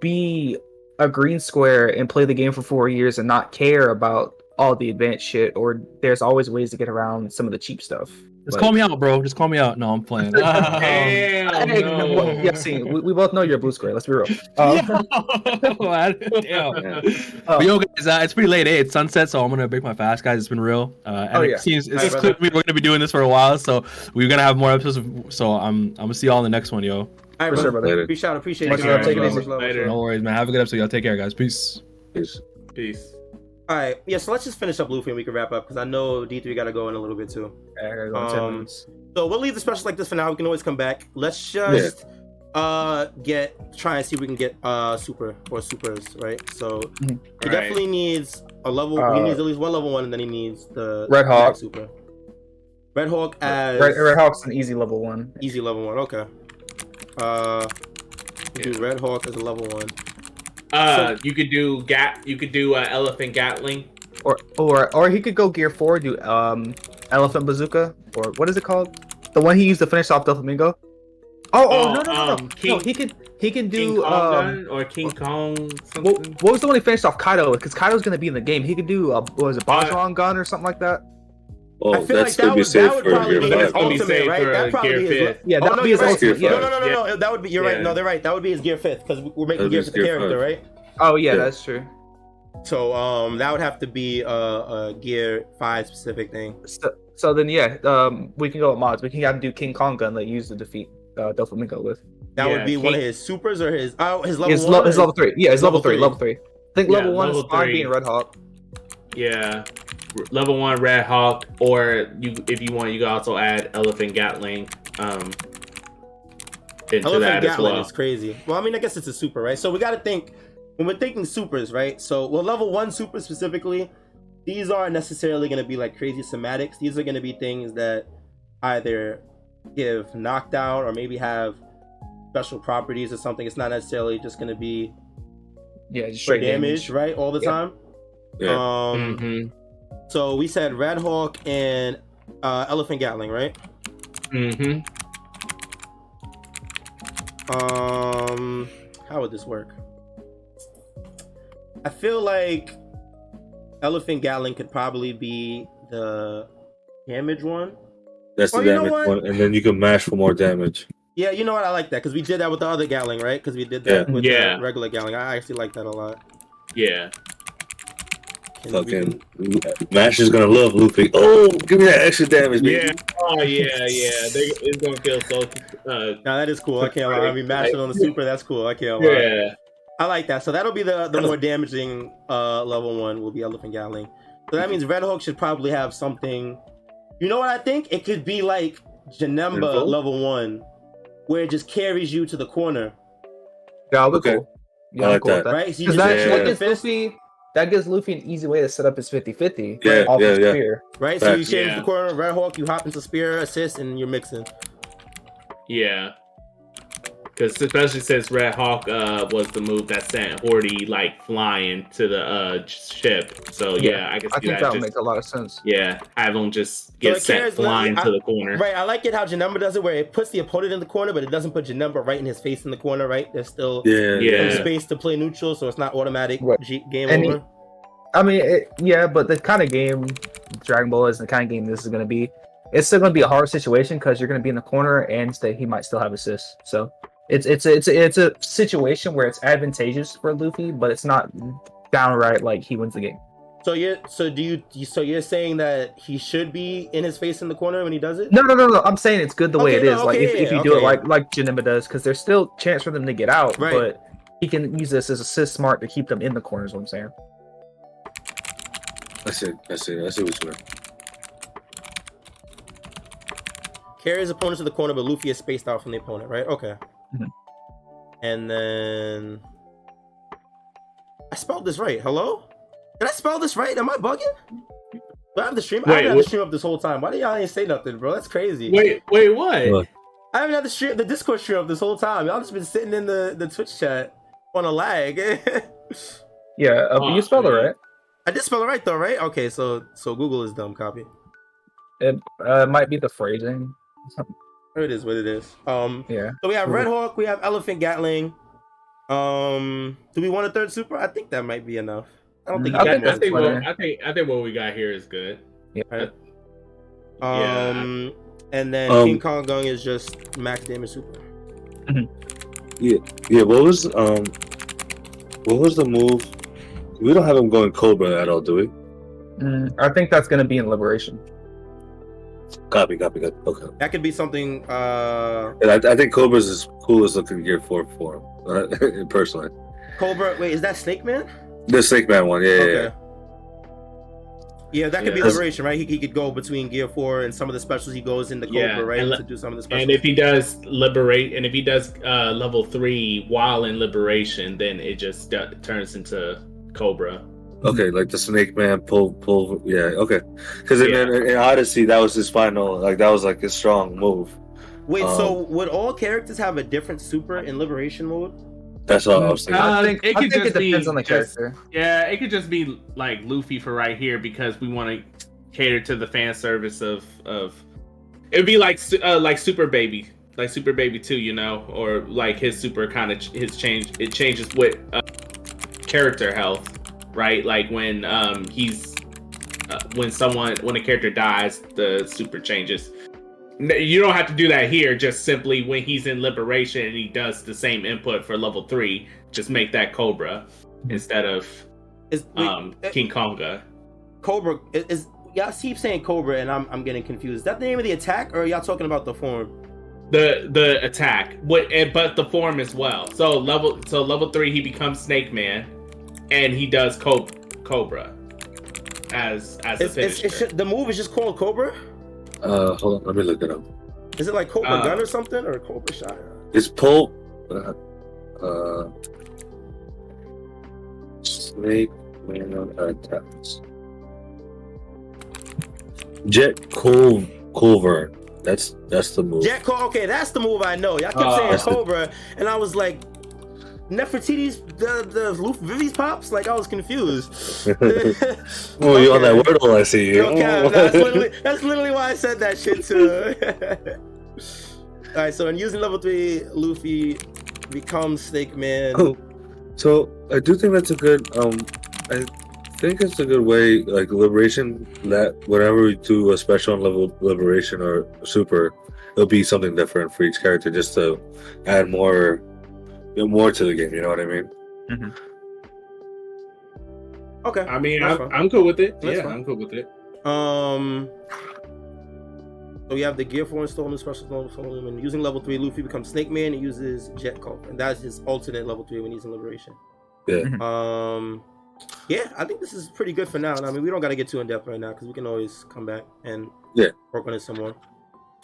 S4: be a green square and play the game for four years and not care about all the advanced shit, or there's always ways to get around some of the cheap stuff.
S5: Just
S4: Like-
S5: call me out, bro. Just call me out. No, I'm playing. Um,
S6: Damn,
S4: Hey,
S6: no.
S4: well, yeah, see, we, we both know you're a blue square. Let's be real. Um,
S5: Damn. But yo, guys, uh, it's pretty late. Eh? It's sunset, so I'm gonna break my fast, guys. It's been real. Uh, and
S4: Oh,
S5: it seems it's
S1: Alright,
S5: clear we're gonna be doing this for a while, so we're gonna have more episodes. Of, so I'm I'm gonna see y'all in the next one, yo.
S1: All right,
S4: For
S1: brother.
S4: sure, brother.
S3: Later.
S1: Appreciate, appreciate
S4: Much
S1: you.
S4: love,
S1: guys.
S4: take it
S1: Much
S4: easy.
S1: love, much
S6: Later.
S5: No worries, man. Have a good episode, y'all. Take care, guys. Peace.
S3: Peace.
S6: Peace.
S1: All right, yeah. So let's just finish up Luffy and we can wrap up because I know D three got to go in a little bit too.
S4: I gotta go 10
S1: Um,
S4: minutes.
S1: So we'll leave the specials like this for now. We can always come back. Let's just uh get try and see if we can get uh super or supers right. So he
S6: Right.
S1: definitely needs a level. he
S4: Uh,
S1: needs at least one level one, and then he needs the
S4: Red Hawk.
S1: super. Red Hawk as
S4: Red, Red Hawk's an easy level one.
S1: easy level one. Okay. Uh, do Red Hawk as a level one.
S6: Uh, you could do gat. You could do uh, elephant gatling.
S4: Or or or he could go gear four, do um elephant bazooka or what is it called? The one he used to finish off Doflamingo. Oh, oh,
S6: Oh,
S4: no no no no!
S6: um, King-
S4: no he can he can
S6: King
S4: do
S6: Kong
S4: um.
S6: or King Kong something.
S4: What, what was the one he finished off Kaido? Because Kaido's gonna be in the game. He could do uh, what was it Bajrang Gun or something like that?
S3: Oh,
S1: I feel
S3: that's
S1: like that
S3: gonna be
S1: would,
S3: safe
S1: that would
S3: for
S1: probably
S3: Gear
S1: be his
S6: It's gonna be
S1: ultimate, right? That probably
S6: Gear
S1: be.
S6: Fifth.
S4: Yeah,
S1: oh,
S4: that would
S1: no,
S4: be his
S1: right.
S3: ultimate.
S1: No, no, no, no, no. That would be. You're right. No, they're right. That would be his gear fifth because we're making
S3: That'd
S1: gears
S3: his
S1: the character,
S3: five.
S1: right?
S4: Oh yeah,
S3: Yeah.
S4: that's true.
S1: So um, that would have to be a, a gear five specific thing.
S4: So, so then yeah, um, we can go with mods. We can have him do King Kong gun like use used to defeat uh, Doflamingo with.
S1: That
S6: Yeah,
S1: would be one of his supers or his oh his level
S4: His,
S1: one.
S4: lo- his level three. Yeah, his level,
S1: Level
S4: three.
S1: three.
S4: Level three. I think
S6: Yeah,
S4: level one
S6: level
S4: is fine being Red Hawk.
S6: Yeah, R- level one Red Hawk, or you if you want, you can also add Elephant Gatling um into
S1: Elephant
S6: that as
S1: Gatling
S6: well.
S1: is crazy. Well, I mean, I guess it's a super, right? So we got to think when we're thinking supers, right? So well, level one super specifically, these aren't necessarily going to be like crazy somatics. These are going to be things that either give knockdown or maybe have special properties or something. It's not necessarily just going to be
S4: Yeah, just
S1: straight
S4: straight
S1: damage,
S4: damage.
S1: right? All the
S4: Yeah.
S1: time.
S3: Yeah.
S1: Um.
S6: Mm-hmm.
S1: So we said Red Hawk and uh, Elephant Gatling, right?
S6: Mm-hmm.
S1: Um, how would this work? I feel like Elephant Gatling could probably be the damage one.
S3: That's the
S1: Well, you know
S3: damage one, and then you can mash for more damage.
S1: Yeah, you know what? I like that because we did that with the other Gatling, right? Because we did that
S3: Yeah.
S1: with
S6: Yeah.
S1: the regular Gatling. I actually like that a lot.
S6: Yeah.
S1: And we
S3: Fucking
S1: can-
S3: Mash is gonna love Luffy. Oh, give me that extra damage, baby.
S6: Yeah. Oh yeah, yeah. They, it's gonna feel so. Uh,
S1: Now that is cool. I can't lie. I mean, mashing on the super, that's cool. I can't lie.
S6: yeah.
S1: I like that. So that'll be the the more damaging uh level one will be Elephant Gatling. So that means Red Hawk should probably have something. You know what I think? It could be like Janemba level one, where it just carries you to the corner,
S4: Yeah, I'll be
S3: Okay.
S4: cool. Yeah,
S3: I like
S4: cool
S3: that.
S4: that.
S1: right? So you
S4: Because
S1: just
S4: that,
S3: Yeah.
S1: shoot
S4: that
S1: the
S4: gives
S1: fist,
S4: Luffy that gives Luffy an easy way to set up his 50-50.
S3: Yeah,
S4: off
S3: yeah,
S4: his
S3: yeah.
S4: spear.
S1: right? So you change
S6: Yeah.
S1: the corner, Red Hawk, you hop into spear, assist, and you're mixing.
S6: Yeah. Because especially since Red Hawk uh, was the move that sent Hody like flying to the uh, ship. So yeah, I can see
S4: I think
S6: that.
S4: that would
S6: just,
S4: make a lot of sense.
S6: yeah, have him just get
S1: it
S6: sent flying
S1: I-
S6: to the corner.
S1: Right, I like it how Janemba does it, where it puts the opponent in the corner, but it doesn't put Janemba right in his face in the corner. Right, there's still
S3: Yeah,
S6: Yeah.
S1: some space to play neutral, so it's not automatic
S4: Right.
S1: G- game
S4: And he-
S1: over.
S4: I mean, it, yeah, but the kind of game Dragon Ball is, the kind of game this is going to be, it's still going to be a hard situation because you're going to be in the corner and stay, he might still have assists. So it's it's a, it's a, it's a situation where it's advantageous for Luffy, but it's not downright like he wins the game.
S1: So you're so do you you- so you're saying that he should be in his face in the corner when he does it?
S4: No, no, no, no. I'm saying it's good the way
S1: Okay,
S4: it
S1: no,
S4: is. like if,
S1: okay,
S4: if you
S1: yeah,
S4: do it like like Janemba does, because there's still chance for them to get out,
S1: Right.
S4: but he can use this as assist smart to keep them in the corners. What I'm saying.
S3: I see. I see. I see what you mean.
S1: Carries opponent to the corner, but Luffy is spaced out from the opponent, right? Okay.
S4: Mhm.
S1: And then I spelled this right. Hello? Did I spell this right? Am I bugging? Do I have the stream? I haven't had the stream up this whole time. Why do y'all ain't say nothing, bro? That's crazy.
S6: Wait, wait, what?
S3: What?
S1: I haven't had the stream, the Discord stream up this whole time. Y'all just been sitting in the, the Twitch chat on a lag.
S4: Yeah, uh,
S6: Oh,
S4: you spelled it right.
S1: I did spell it right though, right? Okay, so so Google is dumb. Copy.
S4: It uh, might be the phrasing. Something-
S1: It is what it is. Um,
S4: Yeah.
S1: so we have Red Hawk, we have Elephant Gatling. Um, do we want a third super? I think that might be enough. I don't think.
S4: I
S1: you
S6: I,
S1: got
S4: think
S6: I think what I think I think what we got here is good.
S4: Yeah.
S6: Yeah.
S1: Um, and then
S3: Um,
S1: King Kong Gun is just max damage super.
S3: Yeah, yeah. What was um? What was the move? We don't have him going Cobra at all, do we?
S4: Mm, I think that's gonna be in Liberation.
S3: Copy. Copy. Copy. Okay.
S1: That could be something. Uh,
S3: And I, I think Cobra's is coolest looking gear for for him, personally.
S1: Cobra. Wait, is that Snake Man?
S3: The Snake Man one. Yeah. Yeah.
S1: Okay.
S3: yeah.
S1: Yeah, that could be
S6: Yeah.
S1: liberation, right? He, he could go between Gear Four and some of the specials. He goes into Cobra,
S6: Yeah,
S1: right,
S6: and le-
S1: to do some of the specials.
S6: And if he does liberate, and if he does uh, level three while in liberation, then it just d- turns into Cobra.
S3: Okay, like the Snake Man pull pull. Yeah. Okay. Because in,
S6: Yeah.
S3: in, in Odyssey, that was his final. Like that was like his strong move.
S1: Wait, so
S3: Um,
S1: would all characters have a different super in liberation mode?
S3: That's all I was thinking.
S6: Uh,
S4: I think
S6: it
S4: I
S6: could
S4: think
S6: just
S4: it depends
S6: be
S4: on the
S6: just-
S4: character.
S6: Yeah, it could just be like Luffy for right here because we want to cater to the fan service of of. It would be like uh, like Super Baby, like Super Baby Two, you know, or like his super kind of ch- his change. It changes with uh, character health, right? Like when um he's uh, when someone when a character dies, the super changes. You don't have to do that here. Just simply when he's in liberation and he does the same input for level three, just make that Cobra instead of
S1: Is wait,
S6: um
S1: eh,
S6: King Konga.
S1: Cobra is, is y'all keep saying Cobra, and I'm I'm getting confused. Is that the name of the attack, or are y'all talking about the form?
S6: The the attack, what but the form as well. So level so level three he becomes Snake Man, and he does Co- Cobra as as a
S1: It's, it's,
S6: finisher.
S1: the move is just called Cobra.
S3: Uh, hold on. Let me look it up.
S1: Is it like Cobra
S6: Uh,
S1: Gun or something, or Cobra Shot?
S3: It's pull. Uh, uh, Snake Man attacks. Jet Cul Culver. That's that's the move.
S1: Jet Call. Okay, that's the move I know. Y'all kept
S6: Oh.
S1: saying
S3: That's the-
S1: Cobra, and I was like, Nefertiti's the the Luf Vivi's pops. Like I was confused.
S3: Oh, you on that
S1: Okay.
S3: wordle? I see you.
S1: Okay, that's literally that's literally why I said that shit too. All right, so in using level three, Luffy becomes Snake Man.
S3: Oh, so I do think that's a good. Um, I think it's a good way, like liberation. That whenever we do a special on level liberation or super, it'll be something different for each character, just to add more, more to the game. You know what I mean?
S1: Okay.
S6: I mean, I'm. I'm cool with it.
S1: That's
S6: yeah,
S1: fine.
S6: I'm cool with it.
S1: Um. So we have the Gear 4 installment, special installment, and using level 3, Luffy becomes Snake Man and uses Jet Call. And that's his alternate level 3 when he's in Liberation.
S3: Yeah.
S1: Um, yeah, I think this is pretty good for now. I mean, we don't got to get too in depth right now because we can always come back and
S3: Yeah.
S1: work on it some more.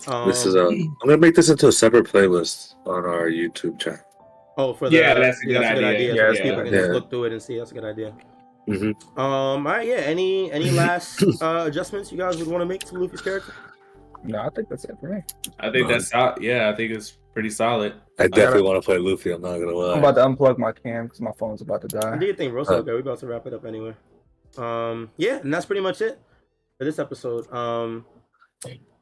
S1: Um,
S3: This is a. I'm gonna make this into a separate playlist on our YouTube channel.
S1: Oh, for the,
S6: Yeah, that's a good
S1: that's
S6: idea.
S4: Yeah,
S1: so people can
S3: yeah.
S1: just look through it and see. That's a good idea.
S3: hmm
S1: Um, all right, yeah. Any any last uh, adjustments you guys would want to make to Luffy's character?
S4: No, I think that's it for me.
S6: I think that's sol- yeah. I think it's pretty solid.
S3: I definitely want to play Luffy. I'm not gonna lie.
S4: I'm about to unplug my cam because my phone's about to die.
S1: Do your thing, bro. So, okay, we're about to wrap it up anyway. Um, yeah, and that's pretty much it for this episode. Um,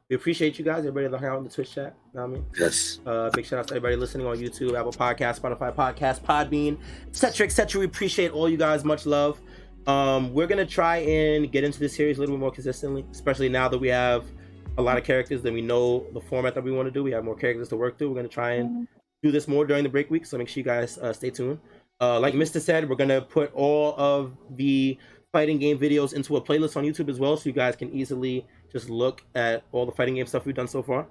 S1: we appreciate you guys, everybody that hung out in the Twitch chat. You know what I mean?
S3: yes.
S1: Uh, big shout out to everybody listening on YouTube, Apple Podcast, Spotify Podcast, Podbean, etc., etc. We appreciate all you guys. Much love. Um, we're gonna try and get into this series a little bit more consistently, especially now that we have a lot of characters that we know the format that we want to do. We have more characters to work through. We're gonna try and do this more during the break week, so make sure you guys uh, stay tuned. Uh, like Mister said, we're gonna put all of the fighting game videos into a playlist on YouTube as well, so you guys can easily just look at all the fighting game stuff we've done so far.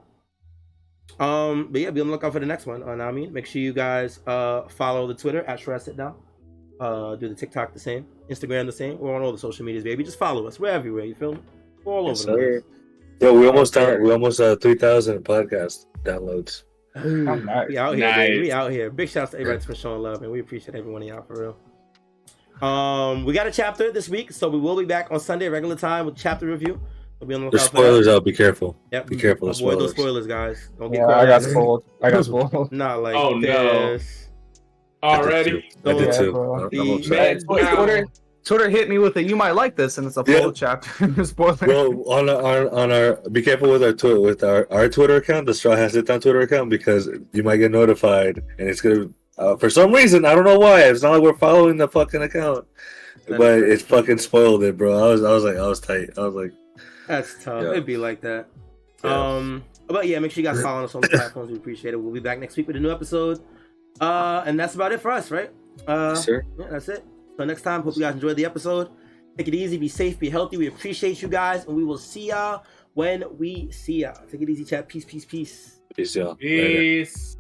S1: Um, but yeah, be on the lookout for the next one on Nami. Make sure you guys uh follow the Twitter at Straw Hat Sit Down. Uh, do the TikTok the same, Instagram the same. We're on all the social medias, baby. Just follow us. We're everywhere. You feel me? We're all
S3: Yes,
S1: over the
S3: sir.
S1: place.
S3: Yo, we almost
S1: Okay.
S3: done. We almost uh, three thousand podcast downloads.
S4: Nice.
S1: We out here, baby. We out here. Big shouts to everybody for showing love, and we appreciate every one of y'all for real. Um, we got a chapter this week, so we will be back on Sunday, regular time, with chapter review. We'll be on the
S3: There's
S1: lookout for that.
S3: spoilers out. Be careful.
S1: Yep.
S3: Be careful of
S1: Avoid those
S3: spoilers.
S1: spoilers, guys. Don't get
S4: Yeah,
S1: caught.
S4: I got
S1: out.
S4: spoiled. I got spoiled.
S1: Not like
S6: Oh, no. Already?
S3: I did
S1: Yeah,
S3: too.
S4: bro.
S3: I'm- I'm
S1: The
S3: upset.
S6: Man,
S4: Twitter, Twitter, Twitter hit me with it. You might like this, and it's a full
S3: Yeah.
S4: chapter. Spoiler.
S3: Well, on our on our be careful with our Twitter with our, our Twitter account, the Straw Hat Sit Down Twitter account, because you might get notified, and it's gonna uh, for some reason I don't know why. It's not like we're following the fucking account,
S1: That's
S3: but
S1: crazy.
S3: it fucking spoiled it, bro. I was I was like I was tight. I was like,
S1: That's tough.
S3: Yeah.
S1: It'd be like that.
S3: Yeah.
S1: Um, but yeah, make sure you guys follow us on the platforms. We appreciate it. We'll be back next week with a new episode. Uh, and that's about it for us, right? Uh,
S3: sir.
S1: yeah, that's it. So next time, hope you guys enjoyed the episode. Take it easy, be safe, be healthy. We appreciate you guys, and we will see y'all when we see y'all. Take it easy, chat. Peace, peace, peace.
S3: Peace, y'all. Later.
S6: Peace.